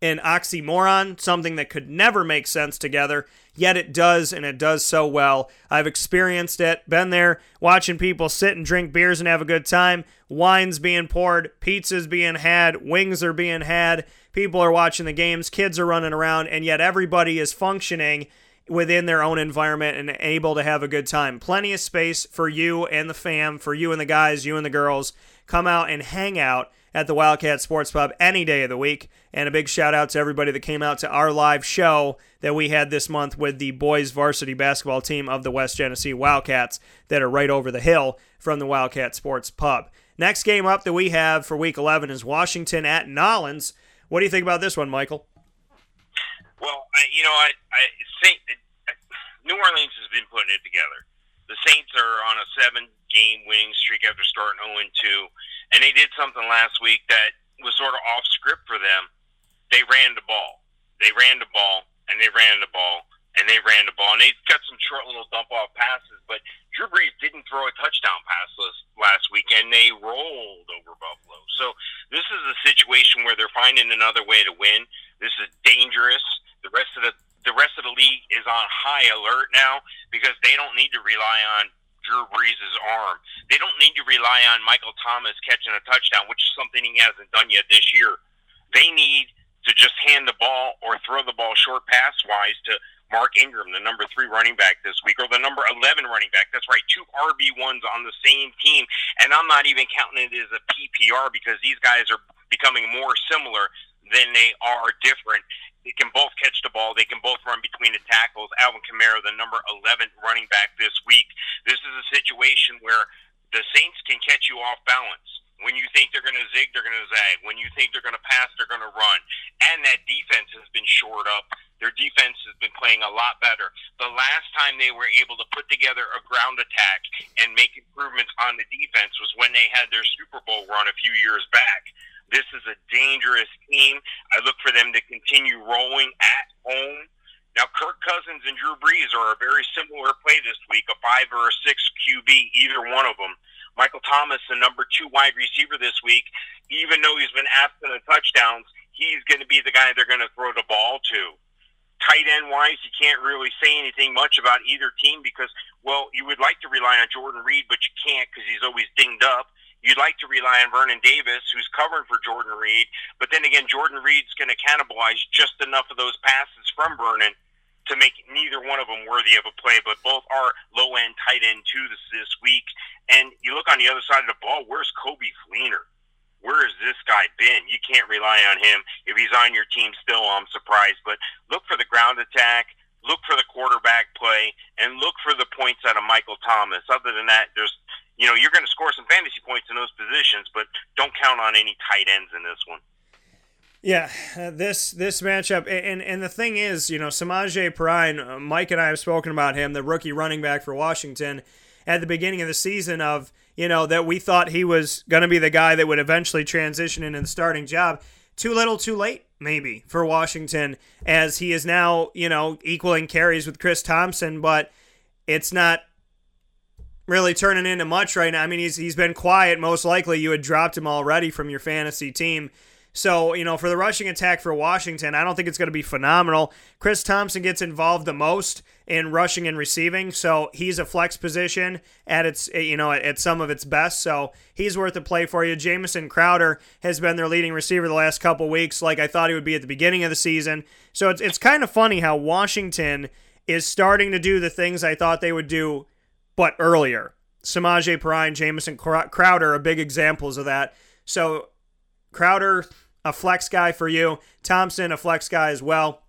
A: an oxymoron, something that could never make sense together, yet it does, and it does so well. I've experienced it, been there, watching people sit and drink beers and have a good time, wines being poured, pizzas being had, wings are being had, people are watching the games, kids are running around, and yet everybody is functioning within their own environment and able to have a good time. Plenty of space for you and the fam, for you and the guys, you and the girls. Come out and hang out at the Wildcat Sports Pub any day of the week. And a big shout out to everybody that came out to our live show that we had this month with the boys varsity basketball team of the West Genesee Wildcats that are right over the hill from the Wildcat Sports Pub. Next game up that we have for week 11 is Washington at Nollins. What do you think about this one, Michael?
B: Well, I, you know, I, I think uh, New Orleans has been putting it together. The Saints are on a seven game winning streak after starting 0 2 and they did something last week that was sort of off script for them. They ran the ball. They ran the ball, and they ran the ball, and they ran the ball, and they got some short little dump off passes. But Drew Brees didn't throw a touchdown pass last week, and they rolled over Buffalo. So this is a situation where they're finding another way to win. This is dangerous. The rest of the the rest of the league is on high alert now because they don't need to rely on Drew Brees' arm. They don't need to rely on Michael Thomas catching a touchdown, which is something he hasn't done yet this year. They need to just hand the ball or throw the ball short pass wise to Mark Ingram, the number three running back this week, or the number 11 running back. That's right, two RB1s on the same team. And I'm not even counting it as a PPR because these guys are becoming more similar than they are different. They can both catch the ball. They can both run between the tackles. Alvin Kamara, the number 11 running back this week. This is a situation where the Saints can catch you off balance. When you think they're going to zig, they're going to zag. When you think they're going to pass, they're going to run. And that defense has been shored up. Their defense has been playing a lot better. The last time they were able to put together a ground attack and make improvements on the defense was when they had their Super Bowl run a few years back. This is a dangerous team. I look for them to continue rolling at home. Now, Kirk Cousins and Drew Brees are a very similar play this week, a five or a six QB, either one of them. Michael Thomas, the number two wide receiver this week, even though he's been absent of touchdowns, he's going to be the guy they're going to throw the ball to. Tight end wise, you can't really say anything much about either team because, well, you would like to rely on Jordan Reed, but you can't because he's always dinged up. You'd like to rely on Vernon Davis, who's covering for Jordan Reed, but then again, Jordan Reed's going to cannibalize just enough of those passes from Vernon to make neither one of them worthy of a play. But both are low end tight end two this this week. And you look on the other side of the ball. Where's Coby Fleener? Where has this guy been? You can't rely on him. If he's on your team still, I'm surprised. But look for the ground attack. Look for the quarterback play and look for the points out of Michael Thomas. Other than that, there's you know, you're going to score some fantasy points in those positions, but don't count on any tight ends in this one.
A: Yeah, uh, this this matchup, and and the thing is, you know, Samaje Perine, uh, Mike and I have spoken about him, the rookie running back for Washington, at the beginning of the season. Of you know that we thought he was going to be the guy that would eventually transition into the starting job. Too little, too late, maybe for Washington, as he is now, you know, equaling carries with Chris Thompson, but it's not really turning into much right now. I mean, he's he's been quiet. Most likely, you had dropped him already from your fantasy team. So, you know, for the rushing attack for Washington, I don't think it's going to be phenomenal. Chris Thompson gets involved the most in rushing and receiving, so he's a flex position at its you know at some of its best. So he's worth a play for you. Jamison Crowder has been their leading receiver the last couple weeks, like I thought he would be at the beginning of the season. So it's it's kind of funny how Washington is starting to do the things I thought they would do but earlier. Samaje Perine, Jamison Crowder are big examples of that. So Crowder, a flex guy for you. Thompson, a flex guy as well.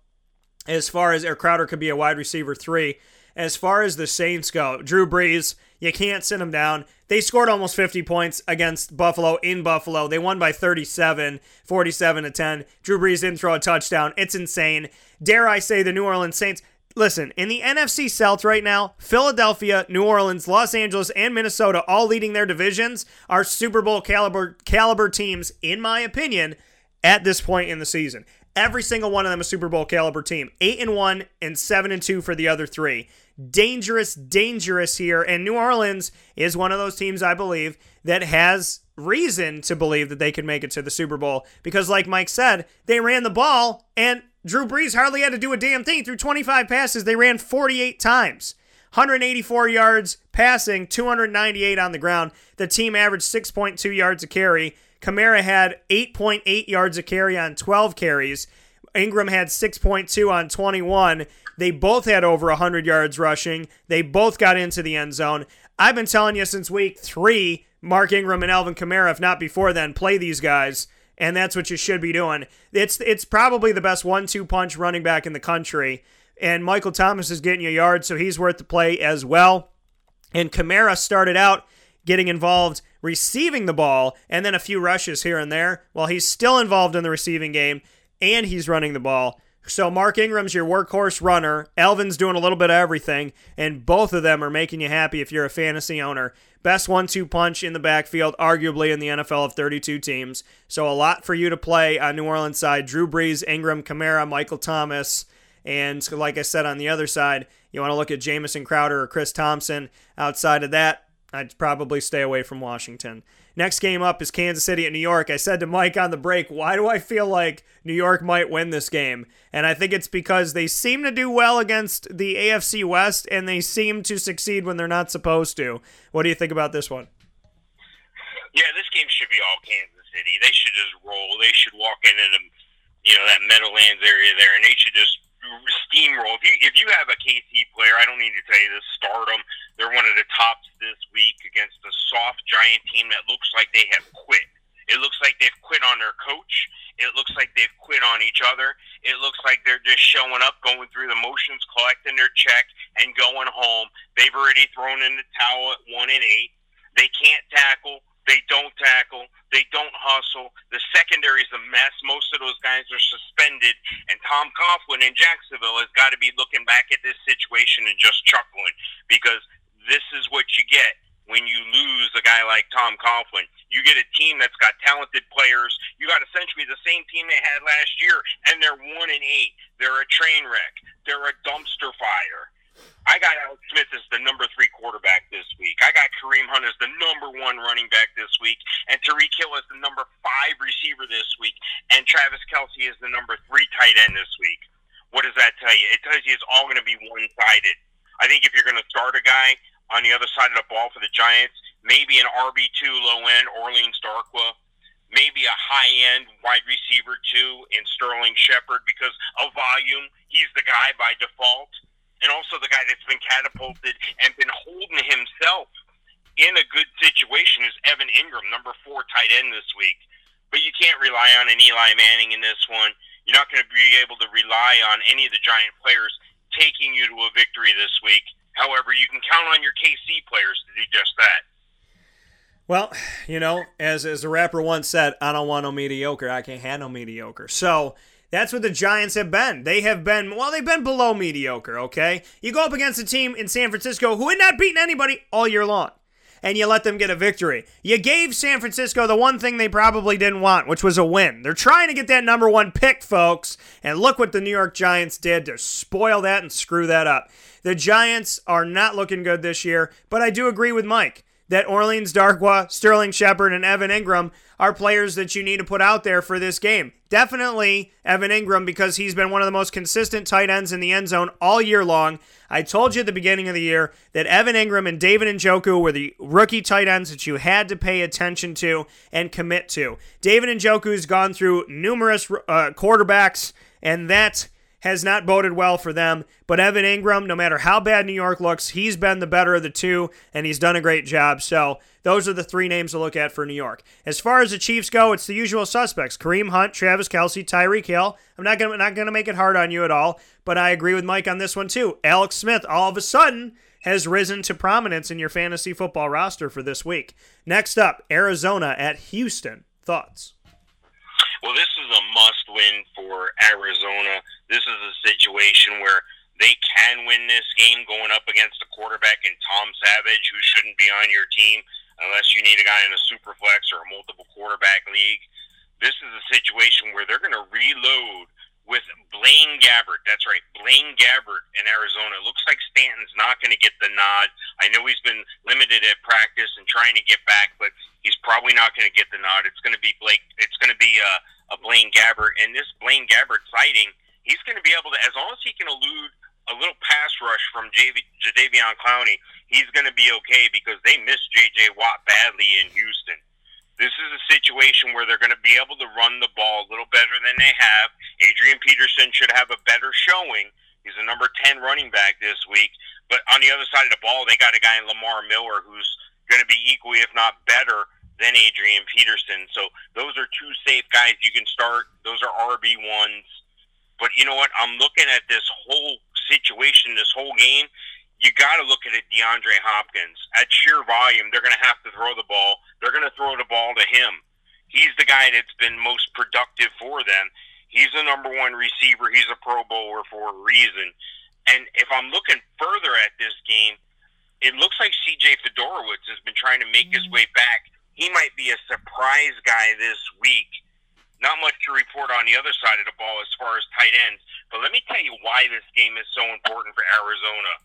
A: As far as or Crowder could be a wide receiver three. As far as the Saints go, Drew Brees, you can't sit him down. They scored almost 50 points against Buffalo in Buffalo. They won by 37, 47 to 10. Drew Brees didn't throw a touchdown. It's insane. Dare I say the New Orleans Saints, listen, in the NFC South right now, Philadelphia, New Orleans, Los Angeles, and Minnesota all leading their divisions are Super Bowl caliber caliber teams, in my opinion, at this point in the season. Every single one of them a Super Bowl caliber team. Eight and one and seven and two for the other three. Dangerous, dangerous here. And New Orleans is one of those teams, I believe, that has reason to believe that they can make it to the Super Bowl. Because, like Mike said, they ran the ball and Drew Brees hardly had to do a damn thing. Through 25 passes, they ran 48 times. 184 yards passing, 298 on the ground. The team averaged 6.2 yards a carry. Kamara had 8.8 yards a carry on 12 carries. Ingram had 6.2 on 21. They both had over 100 yards rushing. They both got into the end zone. I've been telling you since week three, Mark Ingram and Alvin Kamara, if not before then, play these guys and that's what you should be doing. It's it's probably the best one-two punch running back in the country, and Michael Thomas is getting you yards, so he's worth the play as well. And Kamara started out getting involved receiving the ball and then a few rushes here and there while he's still involved in the receiving game and he's running the ball. So Mark Ingram's your workhorse runner. Elvin's doing a little bit of everything, and both of them are making you happy if you're a fantasy owner. Best one-two punch in the backfield, arguably in the NFL of 32 teams. So a lot for you to play on New Orleans side. Drew Brees, Ingram, Kamara, Michael Thomas, and like I said on the other side, you want to look at Jamison Crowder or Chris Thompson. Outside of that, I'd probably stay away from Washington. Next game up is Kansas City at New York. I said to Mike on the break, why do I feel like New York might win this game? And I think it's because they seem to do well against the AFC West and they seem to succeed when they're not supposed to. What do you think about this one?
B: Yeah, this game should be all Kansas City. They should just roll. They should walk into the, you know, that Meadowlands area there, and they should just steamroll. If you if you have a KC player, I don't need to tell you this. Start them. They're one of the tops this week against a soft Giant team that looks like they have quit. It looks like they've quit on their coach. It looks like they've quit on each other. It looks like they're just showing up, going through the motions, collecting their check, and going home. They've already thrown in the towel at one and eight. They can't tackle. They don't tackle. They don't hustle. The secondary is a mess. Most of those guys are suspended. And Tom Coughlin in Jacksonville has got to be looking back at this situation and just chuckling because this is what you get when you lose a guy like Tom Coughlin. You get a team that's got talented players. You got essentially the same team they had last year, and they're one and eight. They're a train wreck. They're a dumpster fire. I got Alex Smith as the number three quarterback this week. I got Kareem Hunt as the number one running back this week, and Tyreek Hill as the number five receiver this week, and Travis Kelce is the number three tight end this week. What does that tell you? It tells you it's all going to be one sided. I think if you're going to start a guy on the other side of the ball for the Giants, maybe an RB2 low end Orleans Darkwa, maybe a high end wide receiver two in Sterling Shepard because of volume. He's the guy by default. And also the guy that's been catapulted and been holding himself in a good situation is Evan Engram, number four tight end this week. But you can't rely on an Eli Manning in this one. You're not going to be able to rely on any of the Giant players taking you to a victory this week. However, you can count on your KC players to do just that.
A: Well, you know, as as the rapper once said, I don't want no mediocre. I can't handle mediocre. So that's what the Giants have been. They have been, well, they've been below mediocre, okay? You go up against a team in San Francisco who had not beaten anybody all year long, and you let them get a victory. You gave San Francisco the one thing they probably didn't want, which was a win. They're trying to get that number one pick, folks, and look what the New York Giants did to spoil that and screw that up. The Giants are not looking good this year, but I do agree with Mike that Orleans Darkwa, Sterling Shepard, and Evan Engram are players that you need to put out there for this game. Definitely Evan Engram because he's been one of the most consistent tight ends in the end zone all year long. I told you at the beginning of the year that Evan Engram and David Njoku were the rookie tight ends that you had to pay attention to and commit to. David Njoku's gone through numerous uh, quarterbacks, and that has not boded well for them. But Evan Engram, no matter how bad New York looks, he's been the better of the two, and he's done a great job. So those are the three names to look at for New York. As far as the Chiefs go, it's the usual suspects: Kareem Hunt, Travis Kelce, Tyreek Hill. I'm not gonna not gonna make it hard on you at all, but I agree with Mike on this one too. Alex Smith, all of a sudden has risen to prominence in your fantasy football roster for this week. Next up, Arizona at Houston. Thoughts?
B: Well, this is a must win for Arizona. This is a situation where they can win this game going up against a quarterback in Tom Savage, who shouldn't be on your team unless you need a guy in a super flex or a multiple quarterback league. This is a situation where they're going to reload with Blaine Gabbert. That's right, Blaine Gabbert in Arizona. It looks like Stanton's not going to get the nod. I know he's been limited at practice and trying to get back, but he's probably not going to get the nod. It's going to be Blake. It's going to be uh, a Blaine Gabbert, and this Blaine Gabbert sighting, he's going to be able to, as long as he can elude a little pass rush from JV, Jadeveon Clowney, he's going to be okay because they missed J.J. Watt badly in Houston. This is a situation where they're going to be able to run the ball a little better than they have. Adrian Peterson should have a better showing. He's a number 10 running back this week. But on the other side of the ball, they got a guy in Lamar Miller who's going to be equally, if not better, than Adrian Peterson. So those are two safe guys you can start. Those are RB ones. But you know what? I'm looking at this whole situation, this whole game. You got to look at it, DeAndre Hopkins. At sheer volume, they're going to have to throw the ball. They're going to throw the ball to him. He's the guy that's been most productive for them. He's the number one receiver. He's a Pro Bowler for a reason. And if I'm looking further at this game, it looks like CJ Fiedorowicz has been trying to make his mm-hmm. way back. He might be a surprise guy this week. Not much to report on the other side of the ball as far as tight ends. But let me tell you why this game is so important for Arizona.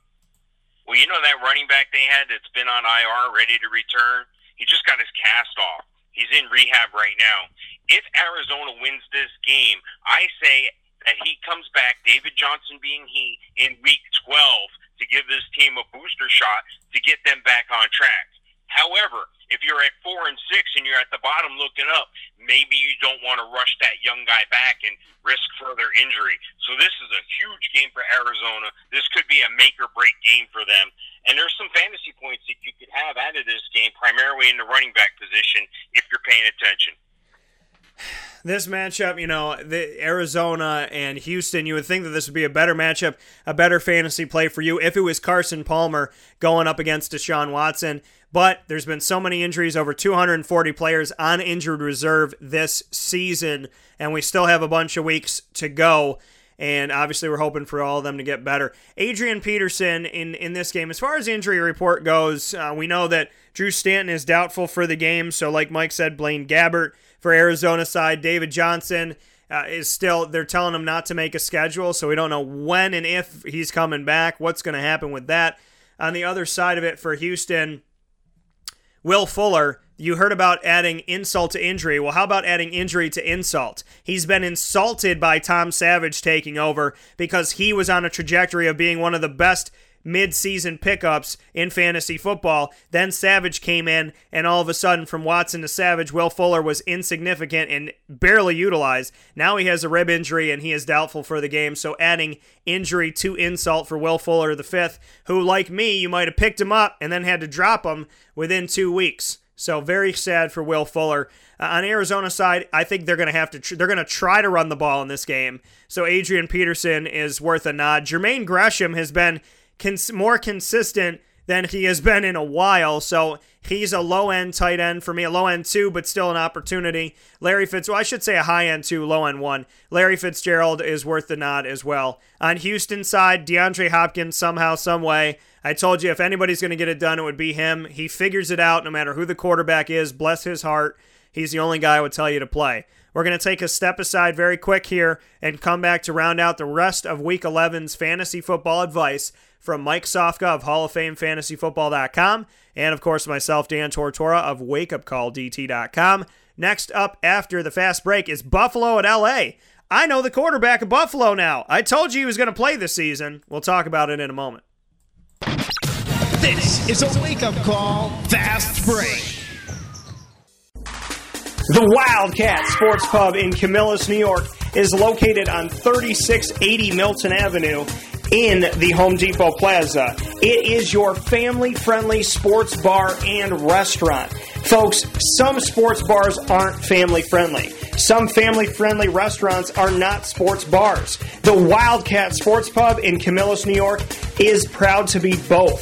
B: Well, you know that running back they had that's been on IR, ready to return? He just got his cast off. He's in rehab right now. If Arizona wins this game, I say that he comes back, David Johnson being he, in week 12 to give this team a booster shot to get them back on track. However, if you're at four and six and you're at the bottom looking up, maybe you don't want to rush that young guy back and risk further injury. So this is a huge game for Arizona. This could be a make or break game for them. And there's some fantasy points that you could have out of this game, primarily in the running back position, if you're paying attention
A: this matchup, you know, the Arizona and Houston, you would think that this would be a better matchup, a better fantasy play for you if it was Carson Palmer going up against Deshaun Watson. But there's been so many injuries, over 240 players on injured reserve this season, and we still have a bunch of weeks to go. and obviously we're hoping for all of them to get better. Adrian Peterson in in this game, as far as injury report goes, uh, we know that Drew Stanton is doubtful for the game. So, like Mike said, Blaine Gabbert for Arizona side, David Johnson. Uh, is still they're telling him not to make a schedule so we don't know when and if he's coming back what's going to happen with that on the other side of it for houston will fuller you heard about adding insult to injury. Well, how about adding injury to insult? He's been insulted by Tom Savage taking over because he was on a trajectory of being one of the best mid-season pickups in fantasy football. Then Savage came in, and all of a sudden, from Watson to Savage, Will Fuller was insignificant and barely utilized. Now he has a rib injury, and he is doubtful for the game. So adding injury to insult for Will Fuller the fifth, who, like me, you might have picked him up and then had to drop him within two weeks. So very sad for Will Fuller. Uh, on Arizona side, I think they're going to have to tr- they're going to try to run the ball in this game. So Adrian Peterson is worth a nod. Jermaine Gresham has been cons- more consistent than he has been in a while. So he's a low end tight end for me, a low end two, but still an opportunity. Larry Fitz, well, I should say a high end two, low end one. Larry Fitzgerald is worth the nod as well. On Houston side, DeAndre Hopkins somehow, some way. I told you if anybody's going to get it done, it would be him. He figures it out no matter who the quarterback is. Bless his heart. He's the only guy I would tell you to play. We're going to take a step aside very quick here and come back to round out the rest of Week 11's fantasy football advice from Mike Sofka of Hall of Fame FantasyFootball.com, and of course myself, Dan Tortora of WakeUpCallDT.com. Next up after the fast break is Buffalo at LA. I know the quarterback of Buffalo now. I told you he was going to play this season. We'll talk about it in a moment.
C: This is a wake up call, fast break.
A: The Wildcat Sports Pub in Camillus, New York is located on 3680 Milton Avenue in the Home Depot Plaza. It is your family friendly sports bar and restaurant. Folks, some sports bars aren't family friendly. Some family friendly restaurants are not sports bars. The Wildcat Sports Pub in Camillus, New York is proud to be both.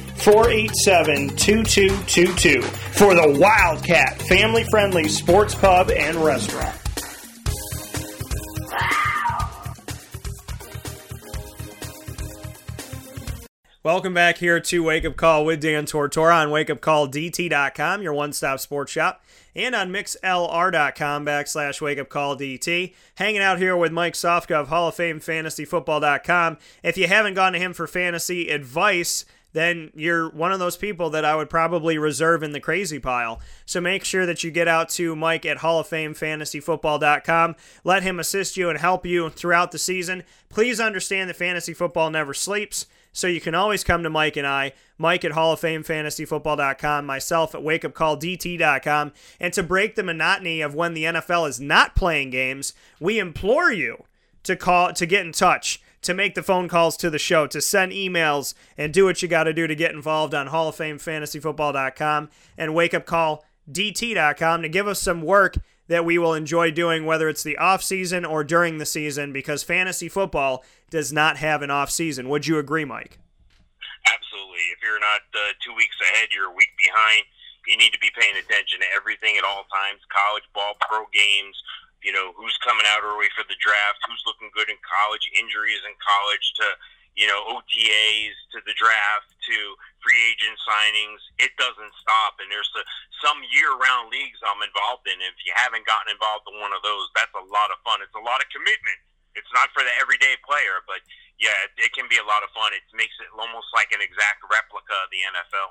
A: 487 2222 for the Wildcat family friendly sports pub and restaurant. Welcome back here to Wake Up Call with Dan Tortora on wakeupcalldt.com, your one stop sports shop, and on mixlr.com backslash wakeupcalldt. Hanging out here with Mike Sofka of Hall of Fame FantasyFootball.com. If you haven't gone to him for fantasy advice, then you're one of those people that I would probably reserve in the crazy pile. So make sure that you get out to Mike at Hall of Fame FantasyFootball.com. Let him assist you and help you throughout the season. Please understand that fantasy football never sleeps. So you can always come to Mike and I, Mike at Hall of Fame FantasyFootball.com, myself at WakeUpCallDT.com. And to break the monotony of when the NFL is not playing games, we implore you to call to get in touch to make the phone calls to the show, to send emails, and do what you got to do to get involved on Hall of Fame FantasyFootball.com and WakeUpCallDT.com to give us some work that we will enjoy doing, whether it's the off season or during the season, because fantasy football does not have an off season. Would you agree, Mike?
B: Absolutely. If you're not uh, two weeks ahead, you're a week behind. You need to be paying attention to everything at all times college ball, pro games, you know, who's coming out early for the draft, who's looking good in college, injuries in college to, you know, OTAs to the draft to free agent signings. It doesn't stop. And there's a, some year round leagues I'm involved in. If you haven't gotten involved in one of those, that's a lot of fun. It's a lot of commitment. It's not for the everyday player, but yeah, it, it can be a lot of fun. It makes it almost like an exact replica of the NFL.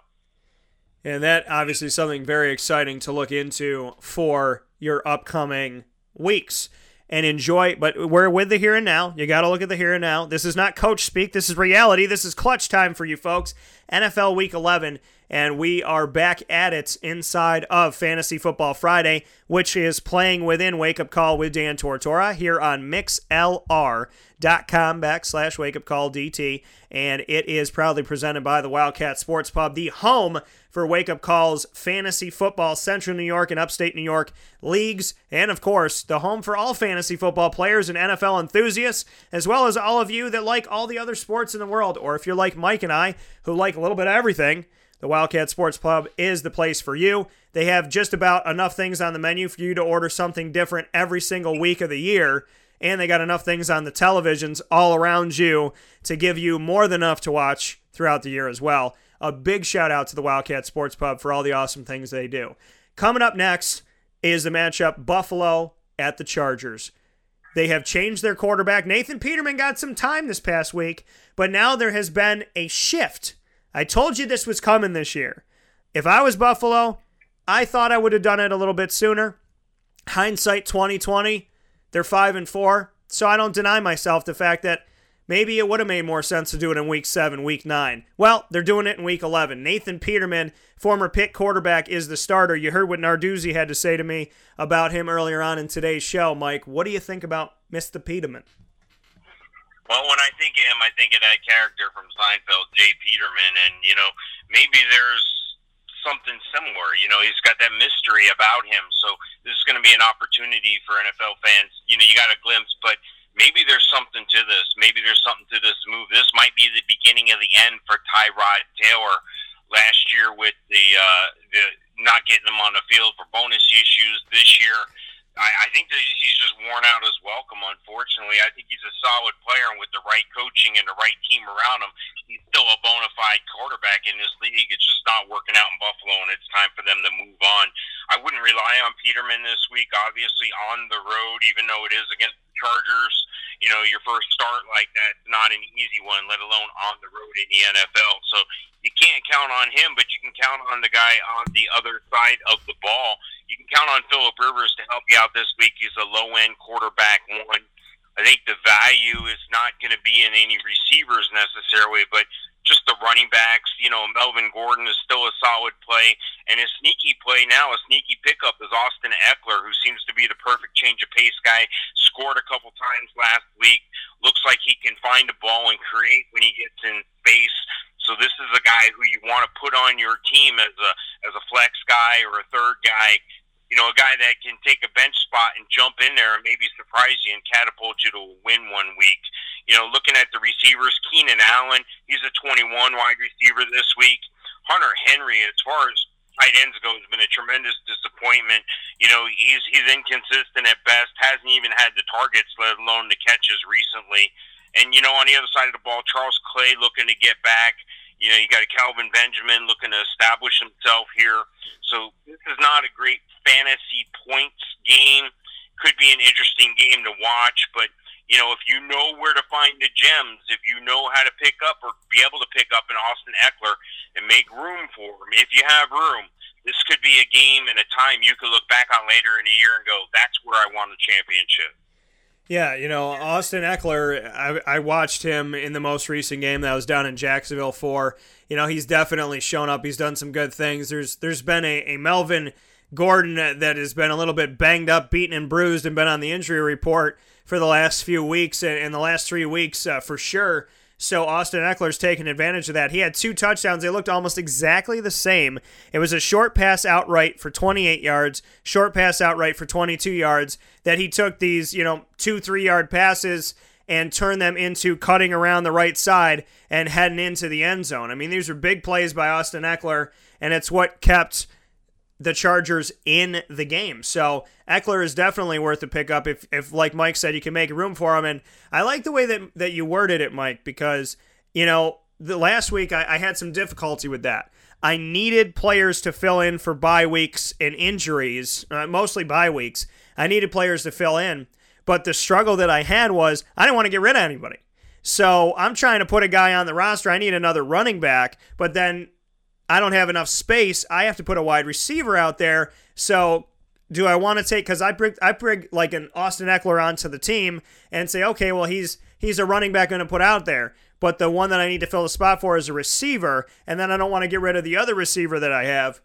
A: And that obviously is something very exciting to look into for your upcoming weeks and enjoy. But we're with the here and now. You got to look at the here and now. This is not coach speak. This is reality. This is clutch time for you folks. NFL Week 11 and we are back at it inside of Fantasy Football Friday, which is playing within Wake Up Call with Dan Tortora here on mixlr.com backslash wake up call DT. And it is proudly presented by the Wildcat Sports Pub, the home for Wake Up Calls fantasy football, Central New York and Upstate New York leagues, and of course, the home for all fantasy football players and NFL enthusiasts, as well as all of you that like all the other sports in the world, or if you're like Mike and I, who like a little bit of everything. The Wildcat Sports Pub is the place for you. They have just about enough things on the menu for you to order something different every single week of the year and they got enough things on the televisions all around you to give you more than enough to watch throughout the year as well. A big shout out to the Wildcat Sports Pub for all the awesome things they do. Coming up next is the matchup Buffalo at the Chargers. They have changed their quarterback. Nathan Peterman got some time this past week, but now there has been a shift. I told you this was coming this year. If I was Buffalo, I thought I would have done it a little bit sooner. Hindsight 2020, they're 5 and 4, so I don't deny myself the fact that maybe it would have made more sense to do it in week 7, week 9. Well, they're doing it in week 11. Nathan Peterman, former Pitt quarterback, is the starter. You heard what Narduzzi had to say to me about him earlier on in today's show. Mike, what do you think about Mr. Peterman?
B: Well, when I think of him, I think of that character from Seinfeld, J. Peterman, and you know maybe there's something similar. You know, he's got that mystery about him. So this is going to be an opportunity for NFL fans. You know, you got a glimpse, but maybe there's something to this. Maybe there's something to this move. This might be the beginning of the end for Tyrod Taylor last year with the uh, the not getting him on the field for bonus issues. This year, I, I think that he's just worn out his welcome. Unfortunately, I think he's a solid player, and with the right coaching and the right team around him, he's still a bona fide quarterback in this league. It's just not working out in Buffalo, and it's time for them to move on. I wouldn't rely on Peterman this week. Obviously, on the road, even though it is against the Chargers, you know, your first start like that's not an easy one, let alone on the road in the NFL. So you can't count on him, but you can count on the guy on the other side of the ball you can count on Philip Rivers to help you out this week. He's a low end quarterback one. I think the value is not going to be in any receivers necessarily, but just the running backs. You know, Melvin Gordon is still a solid play, and a sneaky play now, a sneaky pickup is Austin Ekeler, who seems to be the perfect change of pace guy. Scored a couple times last week. Looks like he can find a ball and create when he gets in space. So this is a guy who you want to put on your team as a as a flex guy or a third guy you know, a guy that can take a bench spot and jump in there and maybe surprise you and catapult you to a win one week. You know, looking at the receivers, Keenan Allen, he's a 21 wide receiver this week. Hunter Henry, as far as tight ends go, has been a tremendous disappointment. You know, he's he's inconsistent at best. Hasn't even had the targets, let alone the catches recently. And you know, on the other side of the ball, Charles Clay looking to get back. You know, you got a Kelvin Benjamin looking to establish himself here. So this is not a great fantasy points game. Could be an interesting game to watch, but you know, if you know where to find the gems, if you know how to pick up or be able to pick up an Austin Ekeler and make room for him, if you have room, this could be a game and a time you could look back on later in a year and go, "That's where I won the championship."
A: Yeah, you know, Austin Ekeler, I, I, watched him in the most recent game that was down in Jacksonville for. You know, he's definitely shown up. He's done some good things. There's there's been a, a Melvin Gordon that has been a little bit banged up, beaten and bruised, and been on the injury report for the last few weeks and in the last three weeks uh, for sure. So Austin Ekeler's taken advantage of that. He had two touchdowns. They looked almost exactly the same. It was a short pass outright for 28 yards, short pass outright for 22 yards. That he took these, you know, two, three yard passes and turned them into cutting around the right side and heading into the end zone. I mean, these are big plays by Austin Ekeler, and it's what kept the Chargers in the game. So Ekeler is definitely worth a pickup if, if like Mike said, you can make room for him. And I like the way that, that you worded it, Mike, because, you know, the last week I, I had some difficulty with that. I needed players to fill in for bye weeks and injuries, uh, mostly bye weeks. I needed players to fill in. But the struggle that I had was I didn't want to get rid of anybody. So I'm trying to put a guy on the roster. I need another running back, but then I don't have enough space. I have to put a wide receiver out there. So do I want to take because I bring I bring like an Austin Ekeler onto the team and say, okay, well he's he's a running back going to put out there. but the one that I need to fill the spot for is a receiver, and then I don't want to get rid of the other receiver that I have.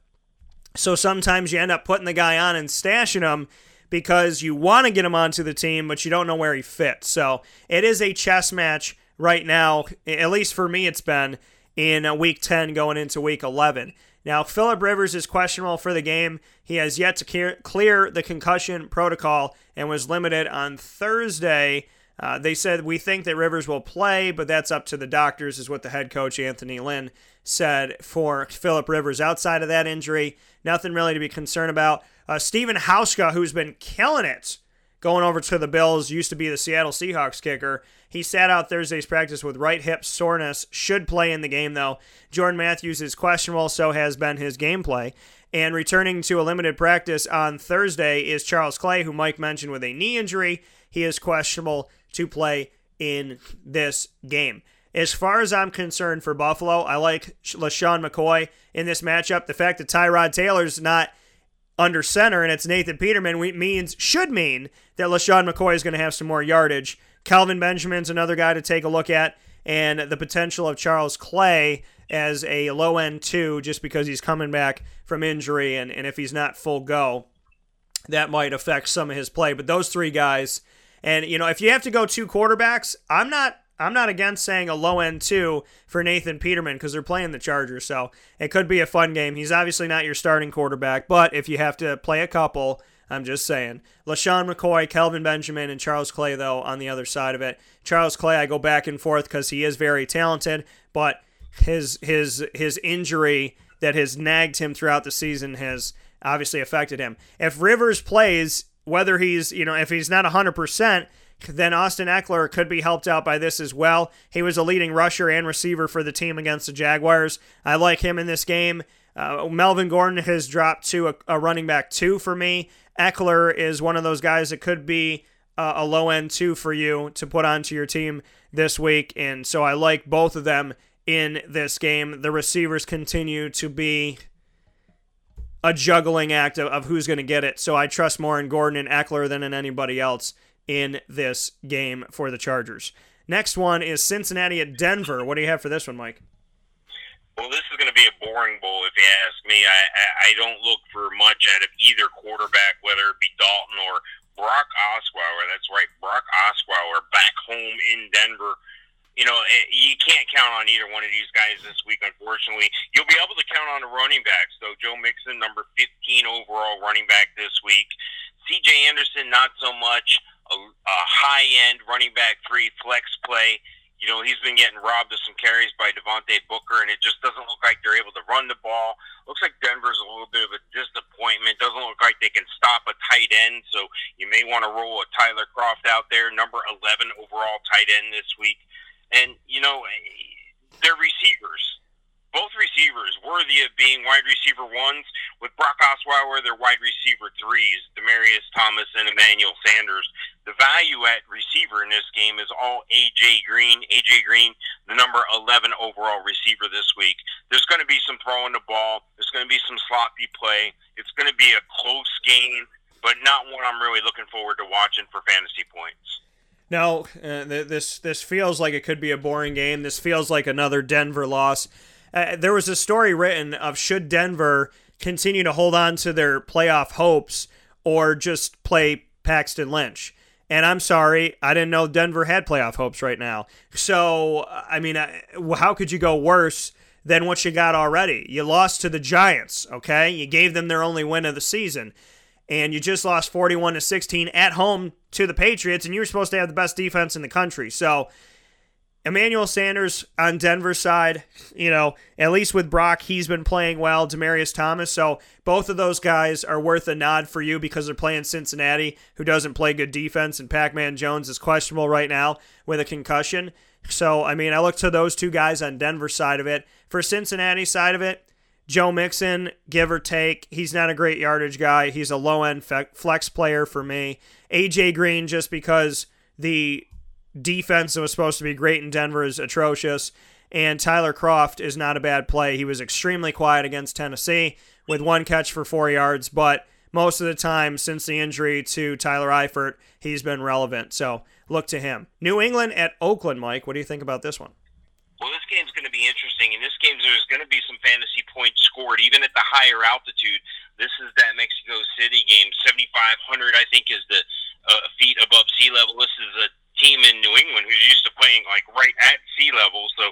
A: So sometimes you end up putting the guy on and stashing him because you want to get him onto the team, but you don't know where he fits. So it is a chess match right now, at least for me, it's been in week 10 going into week 11. Now, Philip Rivers is questionable for the game. He has yet to clear the concussion protocol and was limited on Thursday. Uh, they said, We think that Rivers will play, but that's up to the doctors, is what the head coach, Anthony Lynn, said for Philip Rivers. Outside of that injury, nothing really to be concerned about. Uh, Stephen Hauschka, who's been killing it going over to the Bills, used to be the Seattle Seahawks kicker. He sat out Thursday's practice with right hip soreness, should play in the game, though. Jordan Matthews is questionable, so has been his gameplay. And returning to a limited practice on Thursday is Charles Clay, who Mike mentioned with a knee injury. He is questionable to play in this game. As far as I'm concerned for Buffalo, I like LeSean McCoy in this matchup. The fact that Tyrod Taylor's not under center and it's Nathan Peterman means should mean that LeSean McCoy is going to have some more yardage. Kelvin Benjamin's another guy to take a look at, and the potential of Charles Clay as a low end two, just because he's coming back from injury, and, and if he's not full go, that might affect some of his play. But those three guys, and you know, if you have to go two quarterbacks, I'm not I'm not against saying a low end two for Nathan Peterman because they're playing the Chargers, so it could be a fun game. He's obviously not your starting quarterback, but if you have to play a couple, I'm just saying. LeSean McCoy, Kelvin Benjamin, and Charles Clay, though, on the other side of it. Charles Clay, I go back and forth because he is very talented, but his his his injury that has nagged him throughout the season has obviously affected him. If Rivers plays, whether he's you know if he's not 100 percent then Austin Ekeler could be helped out by this as well. He was a leading rusher and receiver for the team against the Jaguars. I like him in this game. Uh, Melvin Gordon has dropped to a, a, running back two for me. Ekeler is one of those guys that could be uh, a low end two for you to put onto your team this week. And so I like both of them in this game. The receivers continue to be a juggling act of, of who's going to get it. So I trust more in Gordon and Ekeler than in anybody else in this game for the Chargers. Next one is Cincinnati at Denver. What do you have for this one, Mike?
B: Well, this is going to be a boring bowl if you ask me. I, I, I don't look for much out of either quarterback, whether it be Dalton or Brock Osweiler. That's right, Brock Osweiler back home in Denver. You know, eh, you can't count on either one of these guys this week, unfortunately. You'll be able to count on the running backs, though. Joe Mixon, number 15 overall running back this week. C.J. Anderson, not so much. A, a high end running back free flex play. You know, he's been getting robbed of some carries by Devontae Booker, and it just doesn't look like they're able to run the ball. Looks like Denver's a little bit of a disappointment. Doesn't look like they can stop a tight end, so you may want to roll a Tyler Kroft out there, number 11 overall tight end this week. And, you know, they're receivers both receivers worthy of being wide receiver ones. With Brock Osweiler, they're wide receiver threes, Demaryius Thomas and Emmanuel Sanders. The value at receiver in this game is all A.J. Green. A.J. Green, the number 11 overall receiver this week. There's going to be some throwing the ball. There's going to be some sloppy play. It's going to be a close game, but not one I'm really looking forward to watching for fantasy points.
A: Now, uh, this this feels like it could be a boring game. This feels like another Denver loss. Uh, there was a story written of should Denver continue to hold on to their playoff hopes or just play Paxton Lynch. And I'm sorry, I didn't know Denver had playoff hopes right now. So, I mean, uh, how could you go worse than what you got already? You lost to the Giants, okay? You gave them their only win of the season. And you just lost 41 to 16 at home to the Patriots, and you were supposed to have the best defense in the country. So, Emmanuel Sanders on Denver's side, you know, at least with Brock, he's been playing well. Demaryius Thomas, so both of those guys are worth a nod for you because they're playing Cincinnati, who doesn't play good defense, and Pac-Man Jones is questionable right now with a concussion. So, I mean, I look to those two guys on Denver's side of it. For Cincinnati side of it, Joe Mixon, give or take, he's not a great yardage guy. He's a low end flex player for me. AJ Green, just because the defense that was supposed to be great in Denver is atrocious. And Tyler Kroft is not a bad play. He was extremely quiet against Tennessee with one catch for four yards, but most of the time since the injury to Tyler Eifert, he's been relevant. So look to him. New England at Oakland, Mike. What do you think about this one? Well, this game's going to be interesting.
B: In this game, there's going to be some fantasy points scored even at the higher altitude. This is that Mexico City game, 7,500 I think is the uh, feet above sea level. This is a team in New England who's used to playing like right at sea level, so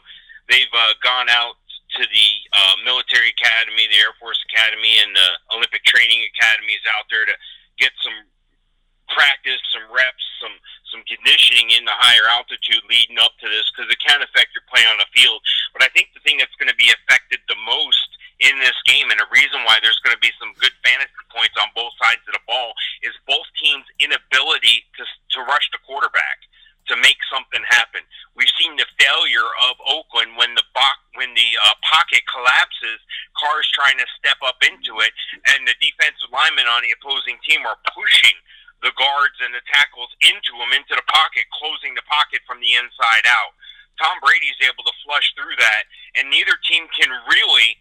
B: they've uh, gone out to the uh, military academy, the Air Force Academy, and the Olympic training academies out there to get some practice, some reps, some some conditioning in the higher altitude leading up to this because it can affect your play on the field. But I think the thing that's going to be affected the most in this game, and a reason why there's going to be some good fantasy points on both sides of the ball, is both teams' inability to to rush the quarterback to make something happen. We've seen the failure of Oakland when the bo- when the uh, pocket collapses, Carr's trying to step up into it, and the defensive linemen on the opposing team are pushing the guards and the tackles into them into the pocket, closing the pocket from the inside out. Tom Brady's able to flush through that, and neither team can really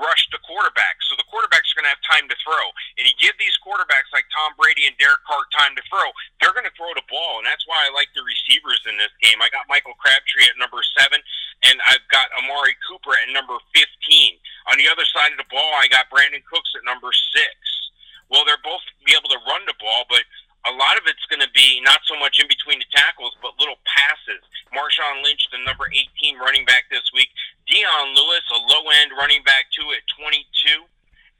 B: rush the quarterback. So the quarterback's going to have time to throw. And you give these quarterbacks like Tom Brady and Derek Carr time to throw, they're going to throw the ball. And that's why I like the receivers in this game. I got Michael Crabtree at number seven, and I've got Amari Cooper at number 15. On the other side of the ball, I got Brandin Cooks at number six. Well, they're both be able to run the ball, but a lot of it's going to be not so much in between the tackles, but little passes. Marshawn Lynch, the number 18 running back this week. Dion Lewis, a low end running back, too, at 22.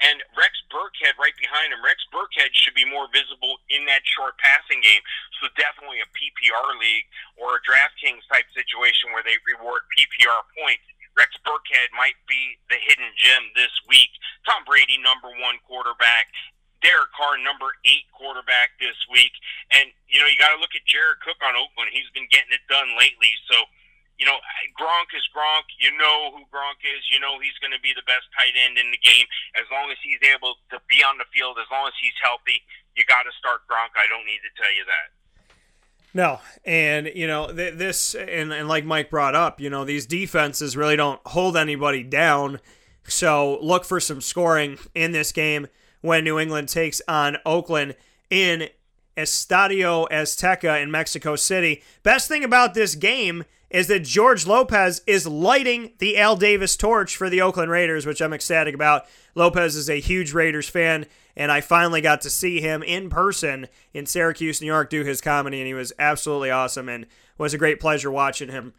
B: And Rex Burkhead right behind him. Rex Burkhead should be more visible in that short passing game. So definitely a PPR league or a DraftKings type situation where they reward PPR points. Rex Burkhead might be the hidden gem this week. Tom Brady, number one quarterback. Derek Carr, number eight quarterback this week. And, you know, you got to look at Jared Cook on Oakland. He's been getting it done lately. So, you know, Gronk is Gronk. You know who Gronk is. You know he's going to be the best tight end in the game. As long as he's able to be on the field, as long as he's healthy, you got to start Gronk. I don't need to tell you that.
A: No, and you know th- this, and, and like Mike brought up, you know these defenses really don't hold anybody down. So look for some scoring in this game when New England takes on Oakland in Estadio Azteca in Mexico City. Best thing about this game is that George Lopez is lighting the Al Davis torch for the Oakland Raiders, which I'm ecstatic about. Lopez is a huge Raiders fan, and I finally got to see him in person in Syracuse, New York, do his comedy, and he was absolutely awesome and was a great pleasure watching him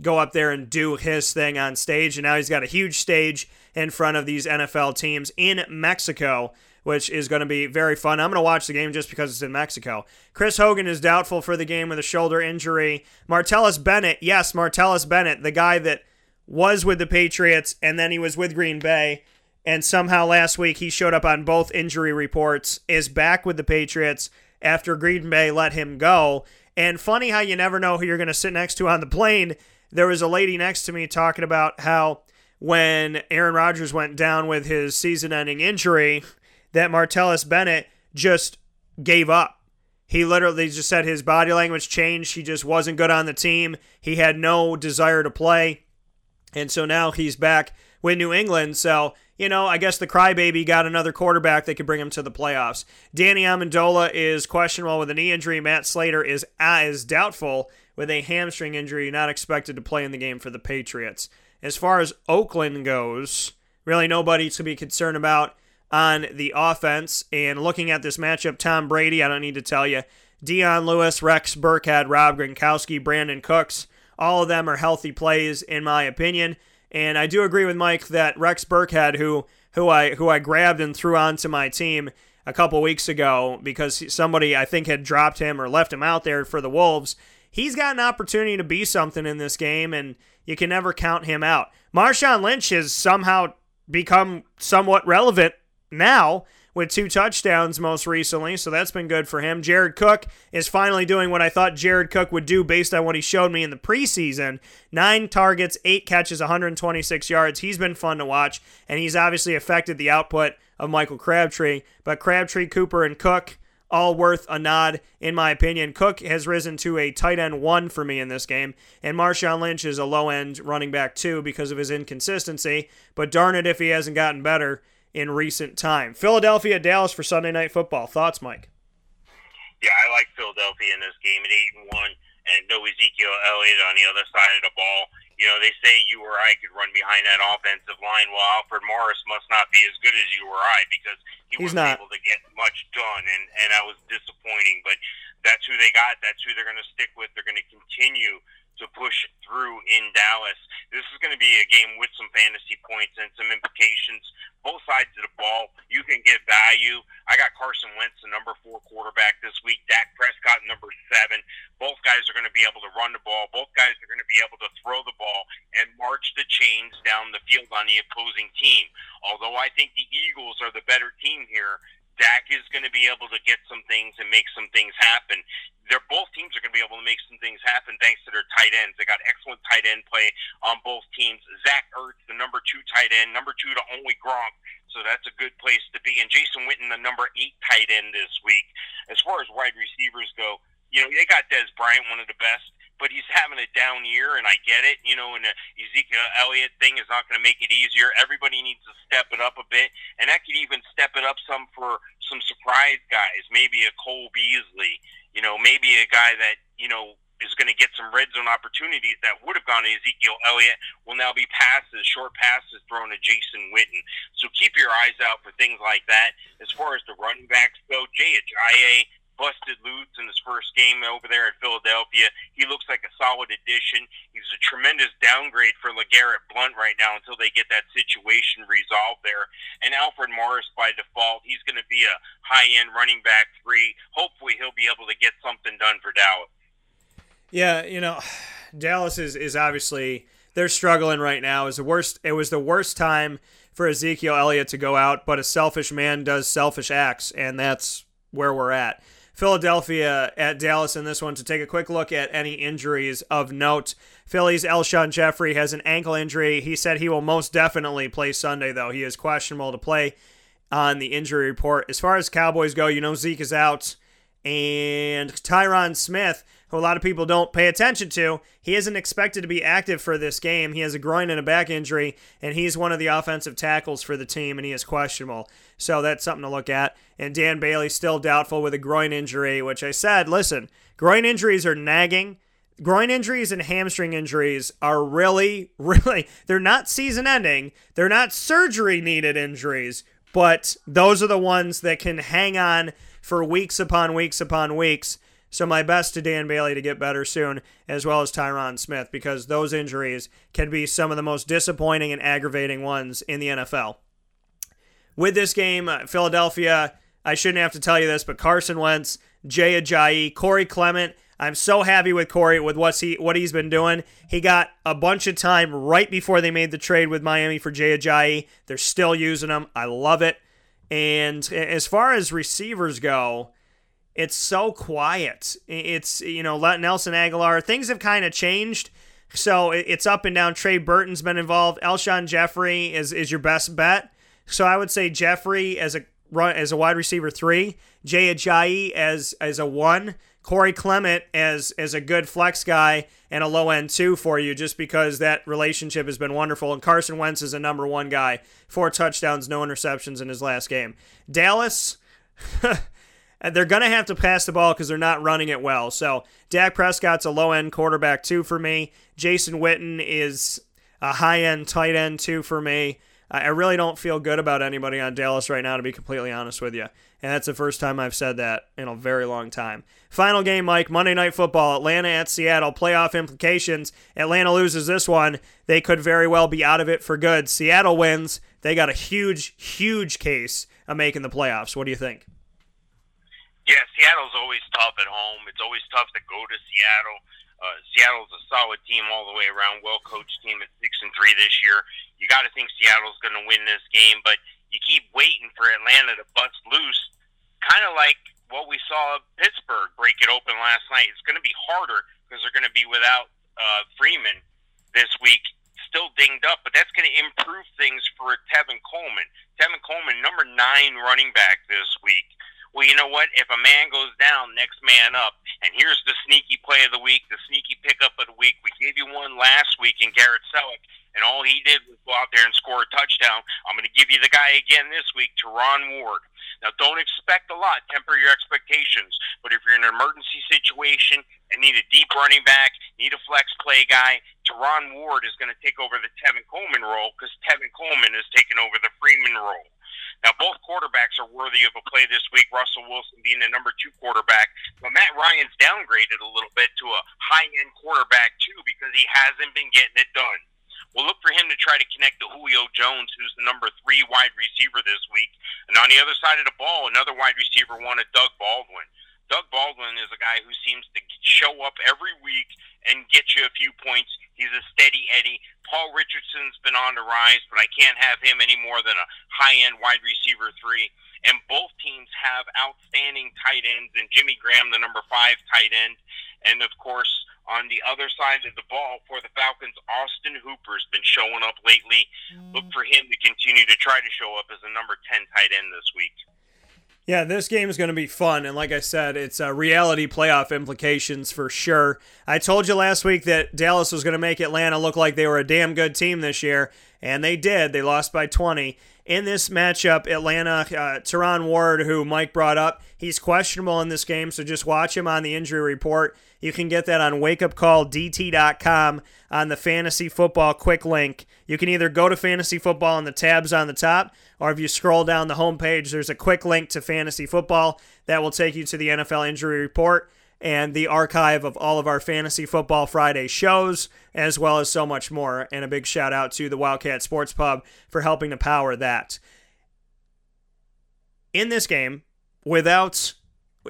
A: go up there and do his thing on stage. And now he's got a huge stage in front of these NFL teams in Mexico which is going to be very fun. I'm going to watch the game just because it's in Mexico. Chris Hogan is doubtful for the game with a shoulder injury. Martellus Bennett, yes, Martellus Bennett, the guy that was with the Patriots and then he was with Green Bay. And somehow last week he showed up on both injury reports, is back with the Patriots after Green Bay let him go. And funny how you never know who you're going to sit next to on the plane. There was a lady next to me talking about how when Aaron Rodgers went down with his season ending injury, that Martellus Bennett just gave up. He literally just said his body language changed. He just wasn't good on the team. He had no desire to play. And so now he's back with New England. So, you know, I guess the crybaby got another quarterback that could bring him to the playoffs. Danny Amendola is questionable with a knee injury. Matt Slater is, uh, is doubtful with a hamstring injury, not expected to play in the game for the Patriots. As far as Oakland goes, really nobody to be concerned about on the offense. And looking at this matchup, Tom Brady, I don't need to tell you, Dion Lewis, Rex Burkhead, Rob Gronkowski, Brandin Cooks, all of them are healthy plays in my opinion. And I do agree with Mike that Rex Burkhead, who who I who I grabbed and threw onto my team a couple weeks ago because somebody I think had dropped him or left him out there for the Wolves. He's got an opportunity to be something in this game, and you can never count him out. Marshawn Lynch has somehow become somewhat relevant now with two touchdowns most recently, so that's been good for him. Jared Cook is finally doing what I thought Jared Cook would do based on what he showed me in the preseason. Nine targets, eight catches, 126 yards. He's been fun to watch, and he's obviously affected the output of Michael Crabtree. But Crabtree, Cooper, and Cook all worth a nod, in my opinion. Cook has risen to a tight end one for me in this game, and Marshawn Lynch is a low end running back two because of his inconsistency. But darn it if he hasn't gotten better in recent time. Philadelphia, Dallas for Sunday Night Football. Thoughts, Mike?
B: Yeah, I like Philadelphia in this game at eight and one, and no Ezekiel Elliott on the other side of the ball. You know, they say you or I could run behind that offensive line. Well, Alfred Morris must not be as good as you or I because he
A: He's
B: wasn't
A: not.
B: able to get much done, and and that was disappointing. But that's who they got. That's who they're going to stick with. They're going to continue to push through in Dallas. This is going to be a game with some fantasy points and some implications. Both sides of the ball, you can get value. I got Carson Wentz, the number four quarterback this week. Dak Prescott, number seven. Both guys are going to be able to run the ball. Both guys are going to be able to throw the ball and march the chains down the field on the opposing team. Although I think the Eagles are the better team here, Dak is going to be able to get some things and make some things happen. They're both teams are going to be able to make some things happen thanks to their tight ends. They got excellent tight end play on both teams. Zach Ertz, the number two tight end, number two to only Gronk, so that's a good place to be. And Jason Witten, the number eight tight end this week. As far as wide receivers go, you know they got Dez Bryant, one of the best but he's having a down year, and I get it. You know, and the Ezekiel Elliott thing is not going to make it easier. Everybody needs to step it up a bit, and that could even step it up some for some surprise guys. Maybe a Cole Beasley. You know, maybe a guy that you know is going to get some red zone opportunities that would have gone to Ezekiel Elliott will now be passes, short passes thrown to Jason Witten. So keep your eyes out for things like that. As far as the running backs go, Jay Ajayi busted loose in his first game over there in Philadelphia. He looks like a solid addition. He's a tremendous downgrade for LeGarrette Blunt right now until they get that situation resolved there. And Alfred Morris, by default, he's going to be a high end running back three. Hopefully, he'll be able to get something done for Dallas.
A: Yeah, you know, Dallas is, is obviously they're struggling right now. Is the worst. It was the worst time for Ezekiel Elliott to go out, but a selfish man does selfish acts, and that's where we're at. Philadelphia at Dallas in this one to take a quick look at any injuries of note. Philly's Alshon Jeffery has an ankle injury. He said he will most definitely play Sunday, though. He is questionable to play on the injury report. As far as Cowboys go, you know Zeke is out. And Tyron Smith, who a lot of people don't pay attention to, he isn't expected to be active for this game. He has a groin and a back injury, and he's one of the offensive tackles for the team, and he is questionable. So that's something to look at. And Dan Bailey still doubtful with a groin injury, which I said, listen, groin injuries are nagging. Groin injuries and hamstring injuries are really, really, they're not season ending. They're not surgery needed injuries, but those are the ones that can hang on for weeks upon weeks upon weeks. So my best to Dan Bailey to get better soon, as well as Tyron Smith, because those injuries can be some of the most disappointing and aggravating ones in the NFL. With this game, uh, Philadelphia, I shouldn't have to tell you this, but Carson Wentz, Jay Ajayi, Corey Clement. I'm so happy with Corey with what's he what he's been doing. He got a bunch of time right before they made the trade with Miami for Jay Ajayi. They're still using him. I love it. And as far as receivers go, it's so quiet. It's you know Nelson Agholor. Things have kind of changed, so it's up and down. Trey Burton's been involved. Alshon Jeffery is is your best bet. So I would say Jeffery as a run as a wide receiver three, Jay Ajayi as as a one, Corey Clement as as a good flex guy and a low end two for you, just because that relationship has been wonderful. And Carson Wentz is a number one guy, four touchdowns, no interceptions in his last game. Dallas. they're going to have to pass the ball because they're not running it well. So Dak Prescott's a low end quarterback two for me. Jason Witten is a high end tight end two for me. I really don't feel good about anybody on Dallas right now, to be completely honest with you. And that's the first time I've said that in a very long time. Final game, Mike, Monday Night Football, Atlanta at Seattle, playoff implications. Atlanta loses this one. They could very well be out of it for good. Seattle wins. They got a huge, huge case of making the playoffs. What do you think?
B: Yeah, Seattle's always tough at home. It's always tough to go to Seattle. Uh, Seattle's a solid team all the way around, well coached team at six and three this year. You got to think Seattle's going to win this game, but you keep waiting for Atlanta to bust loose, kind of like what we saw Pittsburgh break it open last night. It's going to be harder because they're going to be without uh, Freeman this week, still dinged up, but that's going to improve things for Tevin Coleman. Tevin Coleman, number nine running back this week well, you know what? If a man goes down, next man up. And here's the sneaky play of the week, the sneaky pickup of the week. We gave you one last week in Garrett Celek, and all he did was go out there and score a touchdown. I'm going to give you the guy again this week, Terron Ward. Now, don't expect a lot. Temper your expectations. But if you're in an emergency situation and need a deep running back, need a flex play guy, Terron Ward is going to take over the Tevin Coleman role because Tevin Coleman is taking over the Freeman role. Now, both quarterbacks are worthy of a play this week. Russell Wilson being the number two quarterback, but Matt Ryan's downgraded a little bit to a high-end quarterback too because he hasn't been getting it done. We'll look for him to try to connect to Julio Jones, who's the number three wide receiver this week. And on the other side of the ball, another wide receiver wanted Doug Baldwin. Doug Baldwin is a guy who seems to show up every week and get you a few points. He's a steady Eddie. Paul Richardson's been on the rise, but I can't have him any more than a high end wide receiver three. And both teams have outstanding tight ends, and Jimmy Graham, the number five tight end. And of course, on the other side of the ball for the Falcons, Austin Hooper's been showing up lately. Look for him to continue to try to show up as a number 10 tight end this week.
A: Yeah, this game is going to be fun. And like I said, it's uh, reality playoff implications for sure. I told you last week that Dallas was going to make Atlanta look like they were a damn good team this year, and they did. They lost by 20. In this matchup, Atlanta, uh, Terron Ward, who Mike brought up, he's questionable in this game, so just watch him on the injury report. You can get that on wakeupcalldt.com on the fantasy football quick link. You can either go to fantasy football and the tabs on the top, or if you scroll down the homepage, there's a quick link to fantasy football that will take you to the NFL injury report and the archive of all of our Fantasy Football Friday shows, as well as so much more. And a big shout out to the Wildcat Sports Pub for helping to power that. In this game, without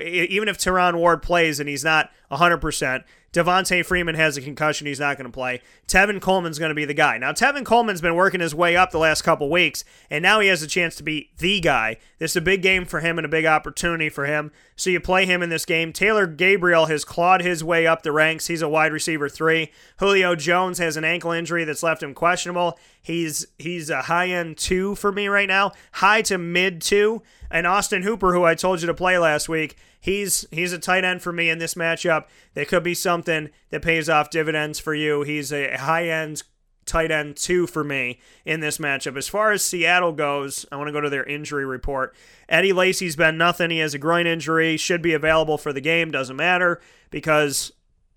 A: even if Terron Ward plays and he's not 100%, Devonta Freeman has a concussion. He's not going to play. Tevin Coleman's going to be the guy. Now, Tevin Coleman's been working his way up the last couple weeks, and now he has a chance to be the guy. This is a big game for him and a big opportunity for him. So you play him in this game. Taylor Gabriel has clawed his way up the ranks. He's a wide receiver three. Julio Jones has an ankle injury that's left him questionable. He's he's a high end two for me right now, high to mid two. And Austin Hooper, who I told you to play last week, he's he's a tight end for me in this matchup. There could be something that pays off dividends for you. He's a high end tight end two for me in this matchup. As far as Seattle goes, I want to go to their injury report. Eddie Lacy's been nothing. He has a groin injury, should be available for the game, doesn't matter because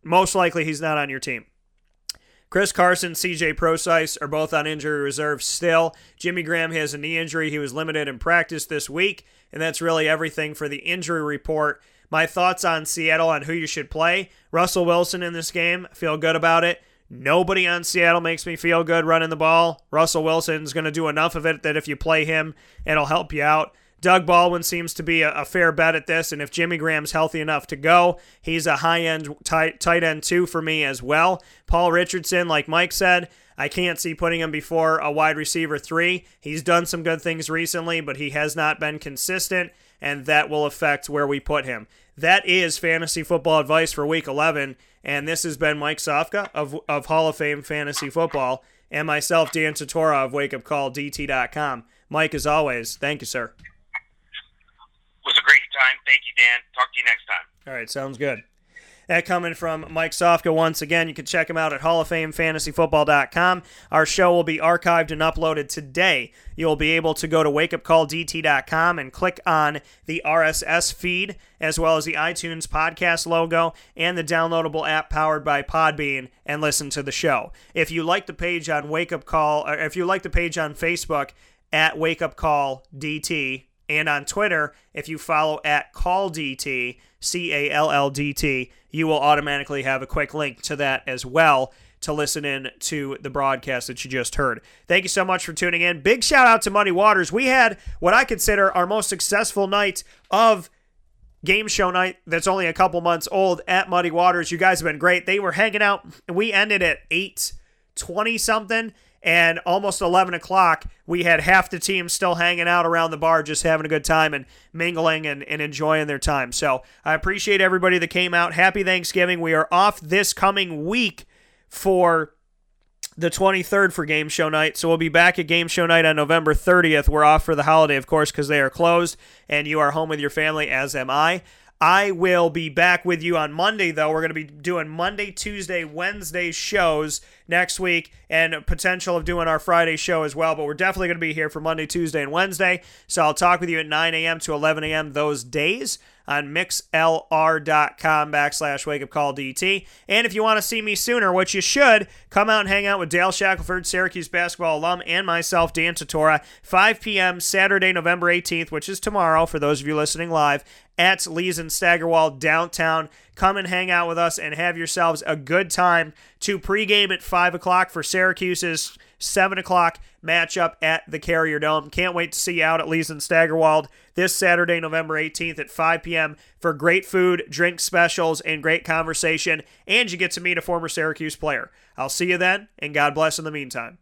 A: most likely he's not on your team. Chris Carson, CJ Prosise are both on injury reserve still. Jimmy Graham has a knee injury. He was limited in practice this week, and that's really everything for the injury report. My thoughts on Seattle on who you should play. Russell Wilson in this game. Feel good about it. Nobody on Seattle makes me feel good running the ball. Russell Wilson's going to do enough of it that if you play him, it'll help you out. Doug Baldwin seems to be a, a, fair bet at this, and if Jimmy Graham's healthy enough to go, he's a high end tight, tight end two for me as well. Paul Richardson, like Mike said, I can't see putting him before a wide receiver three. He's done some good things recently, but he has not been consistent, and that will affect where we put him. That is fantasy football advice for week 11, and this has been Mike Sofka of, of Hall of Fame Fantasy Football, and myself, Dan Tortora of WakeUpCallDT.com. Mike, as always, thank you, sir
B: time. Thank you, Dan. Talk to you next time.
A: All right, sounds good. That coming from Mike Sofka once again. You can check him out at Hall of Fame FantasyFootball.com. Our show will be archived and uploaded today. You'll be able to go to WakeUpCallDT.com and click on the RSS feed, as well as the iTunes podcast logo and the downloadable app powered by Podbean, and listen to the show. If you like the page on Wake Up Call, or if you like the page on Facebook at Wake Up Call DT, and on Twitter, if you follow at CallDT, C A L L D T, you will automatically have a quick link to that as well to listen in to the broadcast that you just heard. Thank you so much for tuning in. Big shout out to Muddy Waters. We had what I consider our most successful night of game show night that's only a couple months old at Muddy Waters. You guys have been great. They were hanging out, we ended at 8 20 something and almost 11 o'clock, we had half the team still hanging out around the bar, just having a good time and mingling and, and enjoying their time. So I appreciate everybody that came out. Happy Thanksgiving. We are off this coming week for the 23rd for game show night. So we'll be back at game show night on November 30th. We're off for the holiday, of course, because they are closed, and you are home with your family, as am I. I will be back with you on Monday, though. We're going to be doing Monday, Tuesday, Wednesday shows next week and potential of doing our Friday show as well. But we're definitely going to be here for Monday, Tuesday, and Wednesday. So I'll talk with you at 9 a.m. to 11 a.m. those days. On mixlr.com backslash wake up call DT. And if you want to see me sooner, which you should, come out and hang out with Dale Shackelford, Syracuse basketball alum, and myself, Dan Tortora, 5 p.m. Saturday, November 18th, which is tomorrow for those of you listening live at Lee's and Staggerwall downtown. Come and hang out with us and have yourselves a good time to pregame at 5 o'clock for Syracuse's 7 o'clock matchup at the Carrier Dome. Can't wait to see you out at Lee's and Staggerwald this Saturday, November 18th at 5 p.m. for great food, drink specials, and great conversation. And you get to meet a former Syracuse player. I'll see you then, and God bless in the meantime.